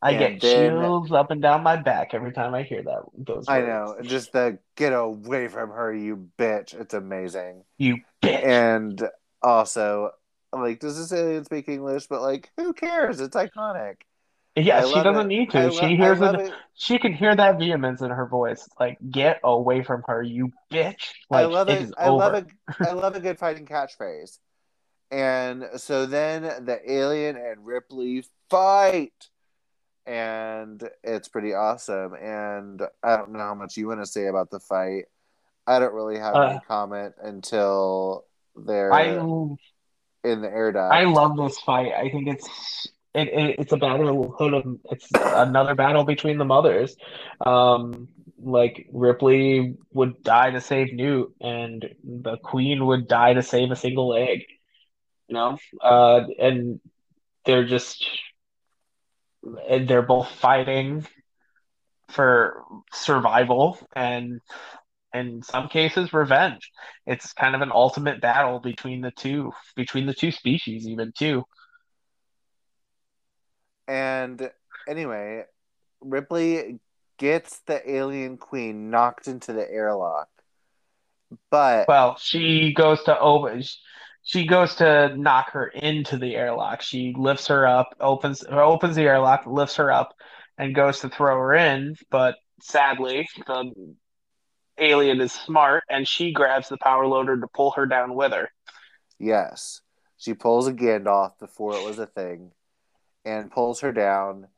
I And get then- chills up and down my back every time I hear that. Those I know. Just the get away from her, you bitch. It's amazing. You bitch. And also, like, does this alien speak English? But, like, who cares? It's iconic. Yeah, I she doesn't it. need to. lo- she hears it. it. She can hear that vehemence in her voice. Like, get away from her, you bitch. I Like, love it I over. love a I love a good fighting catchphrase. And so then the alien and Ripley fight. And it's pretty awesome. And I don't know how much you want to say about the fight. I don't really have any Uh, comment until they're I in the air duct. I love this fight. I think it's it, it it's a battle of it's another battle between the mothers. Um, like Ripley would die to save Newt, and the Queen would die to save a single egg. You know, uh, and they're just and they're both fighting for survival and in some cases revenge. It's kind of an ultimate battle between the two, between the two species, even too. And anyway, Ripley gets the alien queen knocked into the airlock. But Well, she goes to open. She goes to knock her into the airlock. She lifts her up, opens opens the airlock, lifts her up, and goes to throw her in. But sadly, the alien is smart, and she grabs the power loader to pull her down with her. yes, she pulls a Gandalf before it was a thing and pulls her down.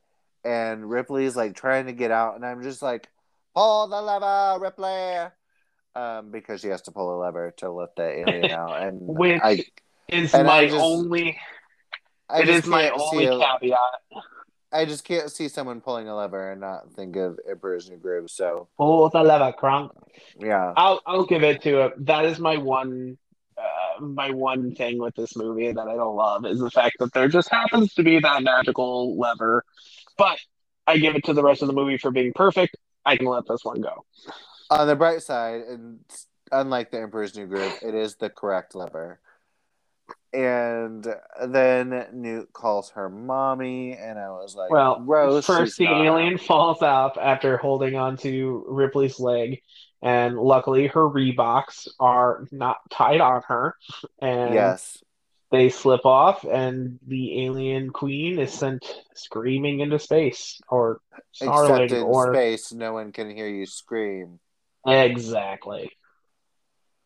And Ripley's like trying to get out, and I'm just like, pull the lever, Ripley. Um, because she has to pull a lever to lift the alien out. And Which I, is And my just- only. I it is my only a- caveat. I just can't see someone pulling a lever and not think of Emperor's New Groove. So Pull the lever, Kronk. yeah, I'll I'll give it to it. That is my one uh, my one thing with this movie that I don't love is the fact that there just happens to be that magical lever. But I give it to the rest of the movie for being perfect. I can let this one go. on the bright side, and unlike the Emperor's New Groove, it is the correct lever. And then Newt calls her mommy, and I was like, Well, gross. first the not." alien falls off after holding on to Ripley's leg, and luckily her Reeboks are not tied on her, and Yes, they slip off, and the alien queen is sent screaming into space, or except in or space, no one can hear you scream. exactly.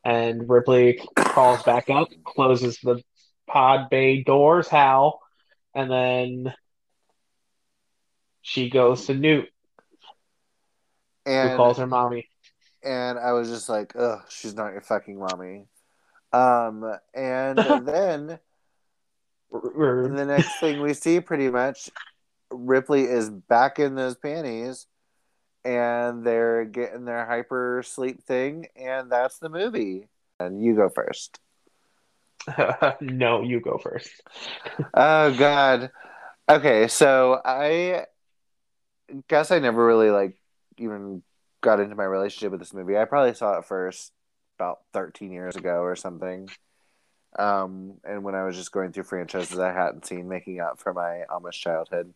And Ripley crawls back up, closes the pod bay doors, Hal, and then she goes to Newt, who And calls her mommy. And I was just like, ugh, she's not your fucking mommy. Um, and then the next thing we see, pretty much, Ripley is back in those panties, and they're getting their hyper sleep thing, and that's the movie. And you go first. no, you go first. Oh God. Okay, so I guess I never really like even got into my relationship with this movie. I probably saw it first about 13 years ago or something. Um, and when I was just going through franchises I hadn't seen, making up for my Amish childhood.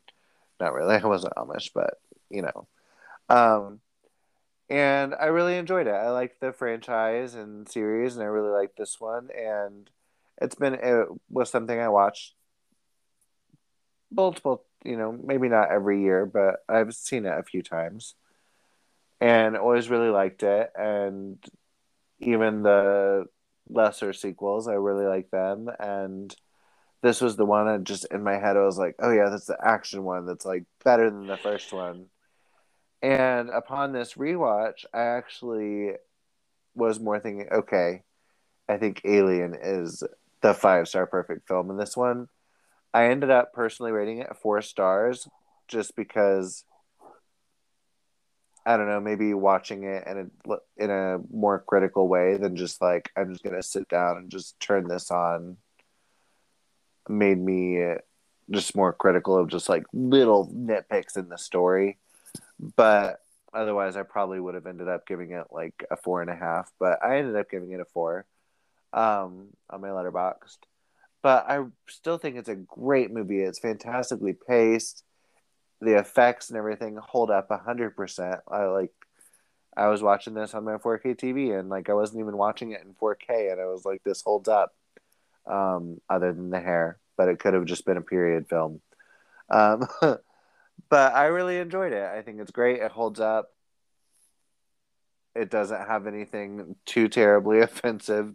Not really, I wasn't Amish, but you know. Um, and I really enjoyed it. I liked the franchise and series, and I really liked this one. And it's been it was something I watched multiple, you know, maybe not every year, but I've seen it a few times, and always really liked it. And even the lesser sequels, I really like them. And this was the one that just in my head, I was like, oh yeah, that's the action one that's like better than the first one. And upon this rewatch, I actually was more thinking, okay, I think Alien is the five star perfect film. And this one, I ended up personally rating it four stars just because I don't know, maybe watching it in a in a more critical way than just like I'm just gonna sit down and just turn this on. Made me just more critical of just like little nitpicks in the story, but otherwise I probably would have ended up giving it like a four and a half. But I ended up giving it a four um, on my Letterboxd. But I still think it's a great movie. It's fantastically paced the effects and everything hold up 100%. I like I was watching this on my 4K TV and like I wasn't even watching it in 4K and I was like this holds up um, other than the hair, but it could have just been a period film. Um, but I really enjoyed it. I think it's great. It holds up. It doesn't have anything too terribly offensive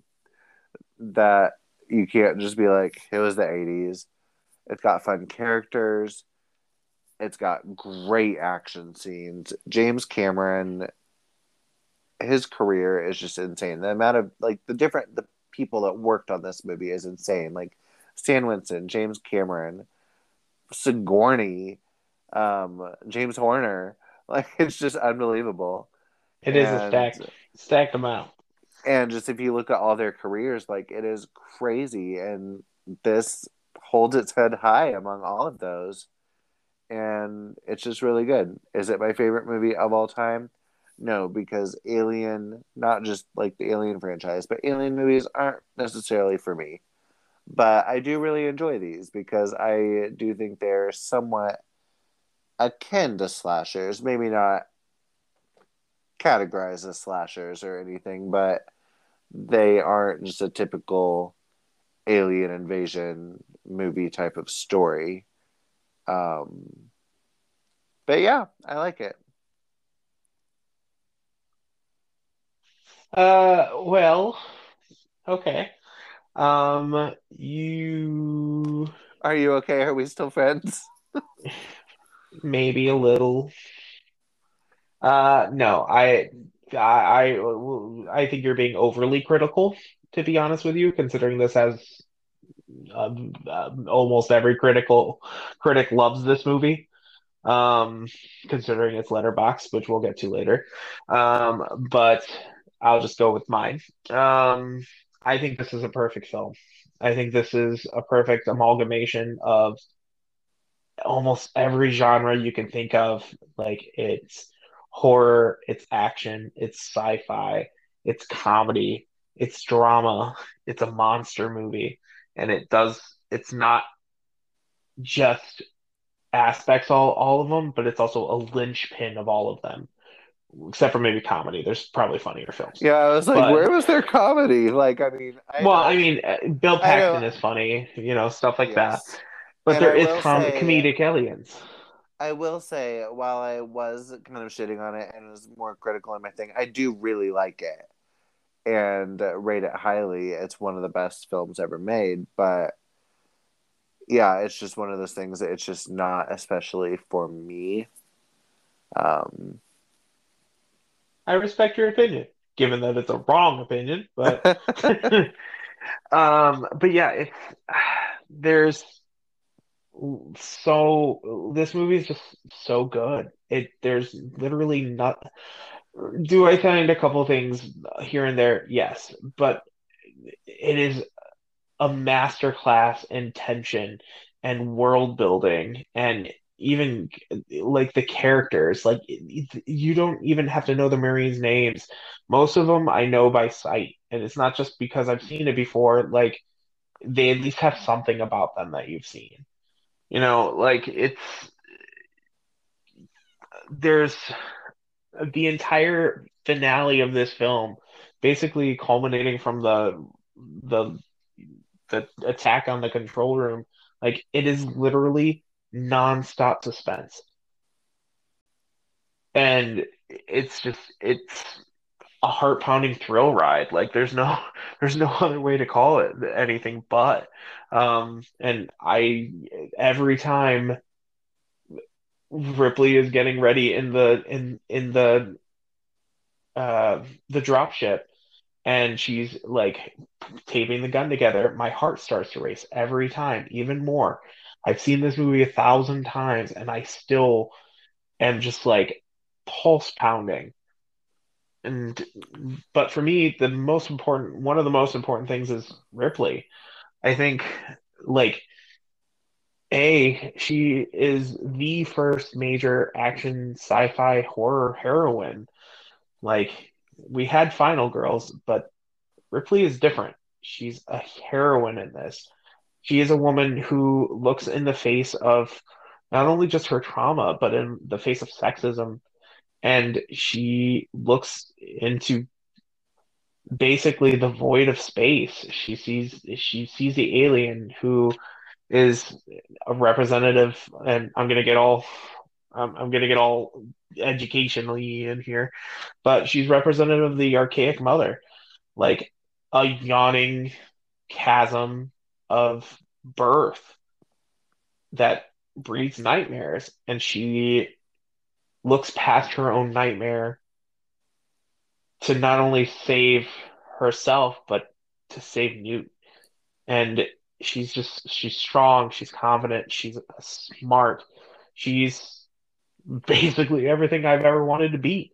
that you can't just be like it was the 80s. It's got fun characters it's got great action scenes. James Cameron, his career is just insane. The amount of like the different the people that worked on this movie is insane. Like Stan Winston, James Cameron, Sigourney, um, James Horner. Like it's just unbelievable. It is and, a stacked stacked amount. And just if you look at all their careers, like it is crazy. And this holds its head high among all of those and it's just really good. Is it my favorite movie of all time? No, because Alien, not just like the Alien franchise, but Alien movies aren't necessarily for me. But I do really enjoy these because I do think they're somewhat akin to slashers. Maybe not categorized as slashers or anything, but they aren't just a typical alien invasion movie type of story. Um, but yeah, I like it. Uh, well, okay. Um, you Are you okay? Are we still friends? maybe a little. Uh, no, I, I, I, I think you're being overly critical, to be honest with you, considering this has um, um, almost every critical critic loves this movie um, considering its Letterboxd, which we'll get to later. Um, but I'll just go with mine. Um, I think this is a perfect film. I think this is a perfect amalgamation of almost every genre you can think of. Like it's horror, it's action, it's sci-fi, it's comedy, it's drama, it's a monster movie, and it does. It's not just aspects all all of them, but it's also a linchpin of all of them. Except for maybe comedy. There's probably funnier films. Yeah, I was like, but, where was their comedy? Like, I mean, I well, know, I mean, uh, Bill Paxton is funny, you know, stuff like yes. that. But and there is com- say, comedic aliens. I will say, while I was kind of shitting on it and was more critical in my thing, I do really like it and rate it highly. It's one of the best films ever made, but yeah, it's just one of those things that it's just not especially for me. Um, I respect your opinion, given that it's a wrong opinion, but um, but yeah, it's there's so this movie is just so good. It there's literally not. Do I find a couple things here and there? Yes, but it is a masterclass in tension and world building and even like the characters. Like you don't even have to know the marines names. Most of them i know by sight. And it's not just because i've seen it before. Like they at least have something about them that you've seen. You know like it's there's the entire finale of this film basically culminating from the the the attack on the control room, like it is literally nonstop suspense. And it's just it's a heart pounding thrill ride. Like there's no there's no other way to call it anything but. Um and I every time Ripley is getting ready in the in in the uh the drop ship and she's like taping the gun together, my heart starts to race every time, even more. I've seen this movie a thousand times, and I still am just like pulse pounding. And but for me, the most important one of the most important things is Ripley. I think like a she is the first major action sci-fi horror heroine. Like we had Final Girls, but Ripley is different. She's a heroine in this. She is a woman who looks in the face of not only just her trauma, but in the face of sexism. And she looks into basically the void of space. She sees she sees the alien who is a representative, and I'm gonna get all um, I'm gonna get all educationally in here, but she's representative of the archaic mother, like a yawning chasm of birth that breeds nightmares, and she looks past her own nightmare to not only save herself but to save Newt. And she's just she's strong, she's confident, she's smart, she's basically everything I've ever wanted to be.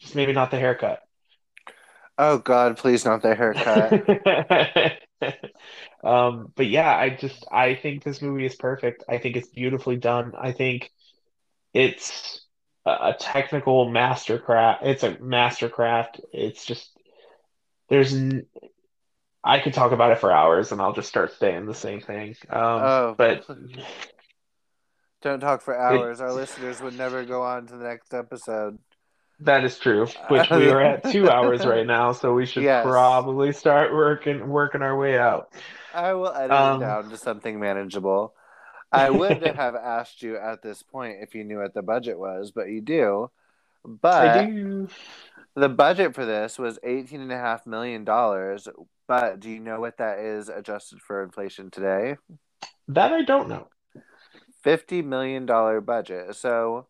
Just maybe not the haircut. Oh God, please not the haircut. um, but yeah, I just I think this movie is perfect. I think it's beautifully done. I think it's a, technical mastercraft. It's a mastercraft. It's just there's n- I could talk about it for hours and I'll just start saying the same thing. Um, oh, but don't talk for hours. Our listeners would never go on to the next episode. That is true. Which we are at two hours right now, so we should yes. probably start working working our way out. I will edit um, it down to something manageable. I would have asked you at this point if you knew what the budget was, but you do. But do. the budget for this was eighteen and a half million dollars. But do you know what that is adjusted for inflation today? That I don't know. Fifty million dollar budget. So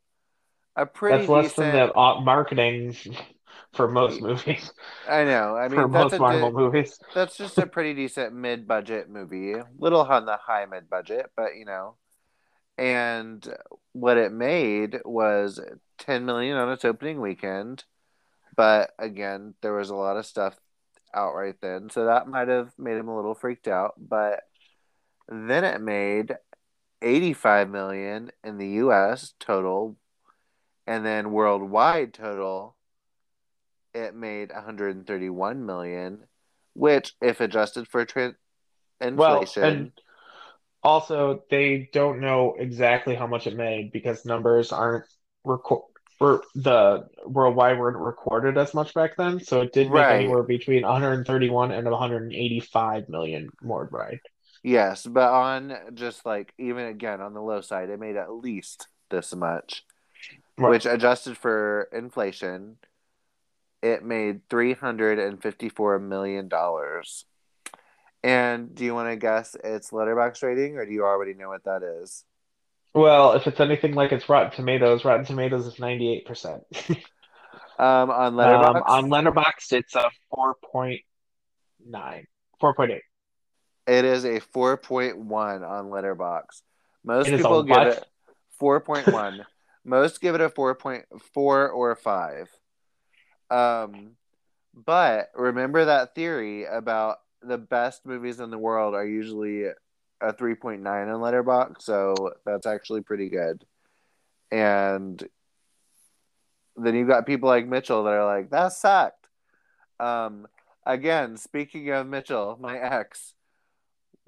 a pretty that's less decent... than the marketing for most movies. I know. I mean, for most Marvel di- movies, that's just a pretty decent mid-budget movie. Little on the high mid-budget, but you know. And what it made was 10 million on its opening weekend. But again, there was a lot of stuff out right then, so that might have made him a little freaked out. But then it made 85 million in the U.S. total, and then worldwide total, it made 131 million, which, if adjusted for tra- inflation, well, and also they don't know exactly how much it made because numbers aren't record for the worldwide weren't recorded as much back then, so it did make right. anywhere between 131 and 185 million more worldwide. Yes, but on just like even again on the low side, it made at least this much right. which adjusted for inflation, it made three hundred and fifty-four million dollars. And do you want to guess its Letterboxd rating, or do you already know what that is? Well, if it's anything like it's Rotten Tomatoes, Rotten Tomatoes is ninety-eight percent. Um, on Letterboxd, um, on Letterboxd, it's a four point nine, four point eight. It is a four point one on Letterboxd. Most people give it four point one. Most give it a 4.4 or a 5. Um, but remember that theory about the best movies in the world are usually a 3.9 on Letterboxd, so that's actually pretty good. And then you've got people like Mitchell that are like, that sucked. Um, again, speaking of Mitchell, my ex,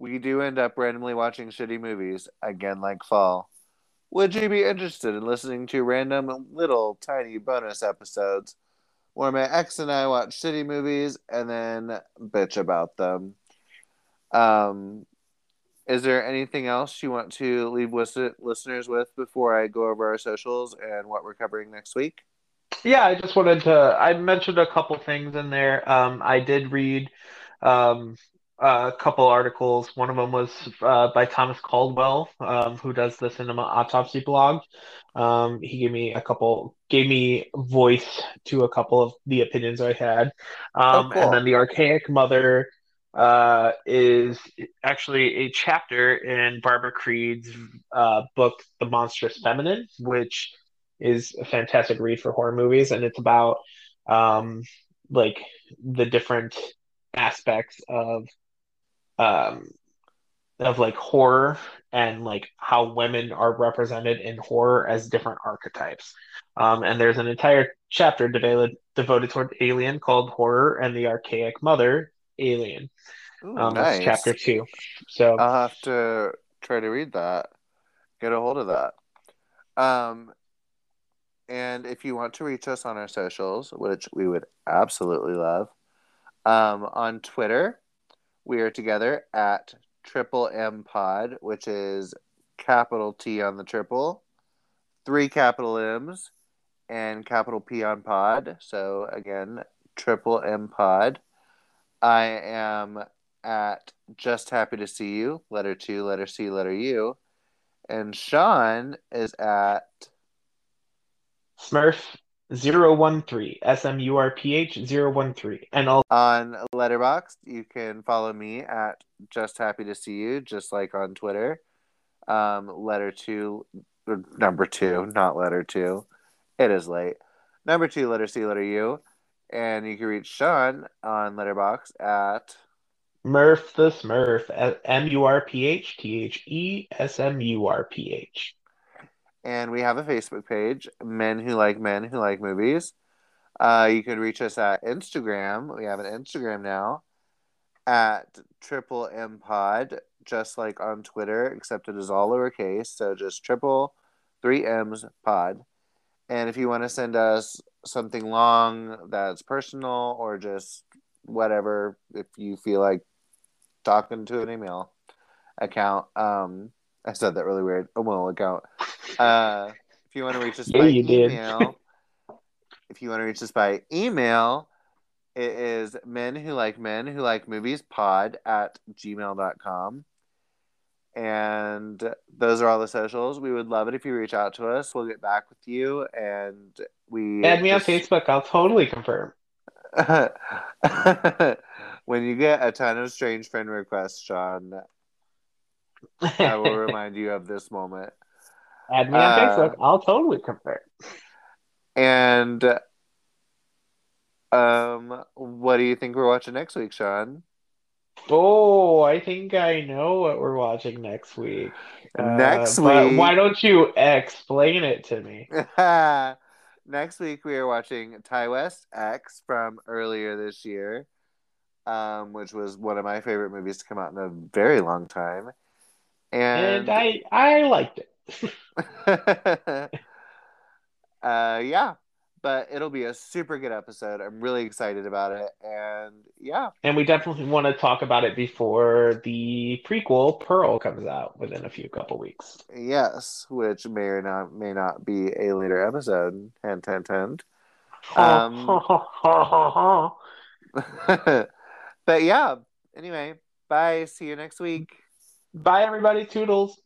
we do end up randomly watching shitty movies, again, like Fall. Would you be interested in listening to random little tiny bonus episodes where my ex and I watch shitty movies and then bitch about them? Um, is there anything else you want to leave listeners with before I go over our socials and what we're covering next week? Yeah, I just wanted to. I mentioned a couple things in there. Um, I did read um, a couple articles. One of them was uh, by Thomas Caldwell, um, who does the Cinema Autopsy blog. Um, he gave me a couple, gave me voice to a couple of the opinions I had. Um, oh, cool. And then the Archaic Mother uh, is actually a chapter in Barbara Creed's uh, book, The Monstrous Feminine, which is a fantastic read for horror movies, and it's about um, like the different aspects of um, of like horror and like how women are represented in horror as different archetypes. Um, and there's an entire chapter devoted devoted toward Alien called "Horror and the Archaic Mother." Alien. Ooh, Um, nice. Chapter two. So I'll have to try to read that. Get a hold of that. Um, and if you want to reach us on our socials, which we would absolutely love, um, on Twitter, we are together at Triple M Pod, which is capital T on the triple, three capital M's, and capital P on Pod. So again, Triple M Pod. I am at Just Happy to See You, letter two, letter C, letter U. And Shawn is at Smurf 013 S M U R P H 013 and all on Letterboxd. You can follow me at Just Happy to See You, just like on Twitter. Um, letter two, number two, not letter two. It is late. Number two, letter C, letter U. And you can reach Shawn on Letterboxd at Murph the Smurf M U R and we have a Facebook page, Men Who Like Men Who Like Movies. Uh, you can reach us at Instagram. We have an Instagram now at Triple M Pod, just like on Twitter, except it is all lowercase. So just triple three M's pod. And if you want to send us something long that's personal or just whatever, if you feel like talking to an email account, um, I said that really weird. A well account. Uh, if you want to reach us Yeah, by email, if you want to reach us by email, it is men who like men who like movies pod at gmail.com. And those are all the socials. We would love it if you reach out to us. We'll get back with you. And we Add me on Facebook. I'll totally confirm. when you get a ton of strange friend requests, Shawn, I will remind you of this moment. Add me on Uh, Facebook. I'll totally confirm. And um, what do you think we're watching next week, Shawn? Oh, I think I know what we're watching next week. Next Uh, week- why don't you explain it to me? next week we are watching Ti West X from earlier this year, um, which was one of my favorite movies to come out in a very long time. And And, I I liked it. uh, yeah, but it'll be a super good episode. I'm really excited about it, and yeah, And we definitely want to talk about it before the prequel Pearl comes out within a few couple weeks. yes, which may or not may not be a later episode. Hint, hint, hint. Um, but yeah, anyway, bye. See you next week. Bye, everybody. Toodles.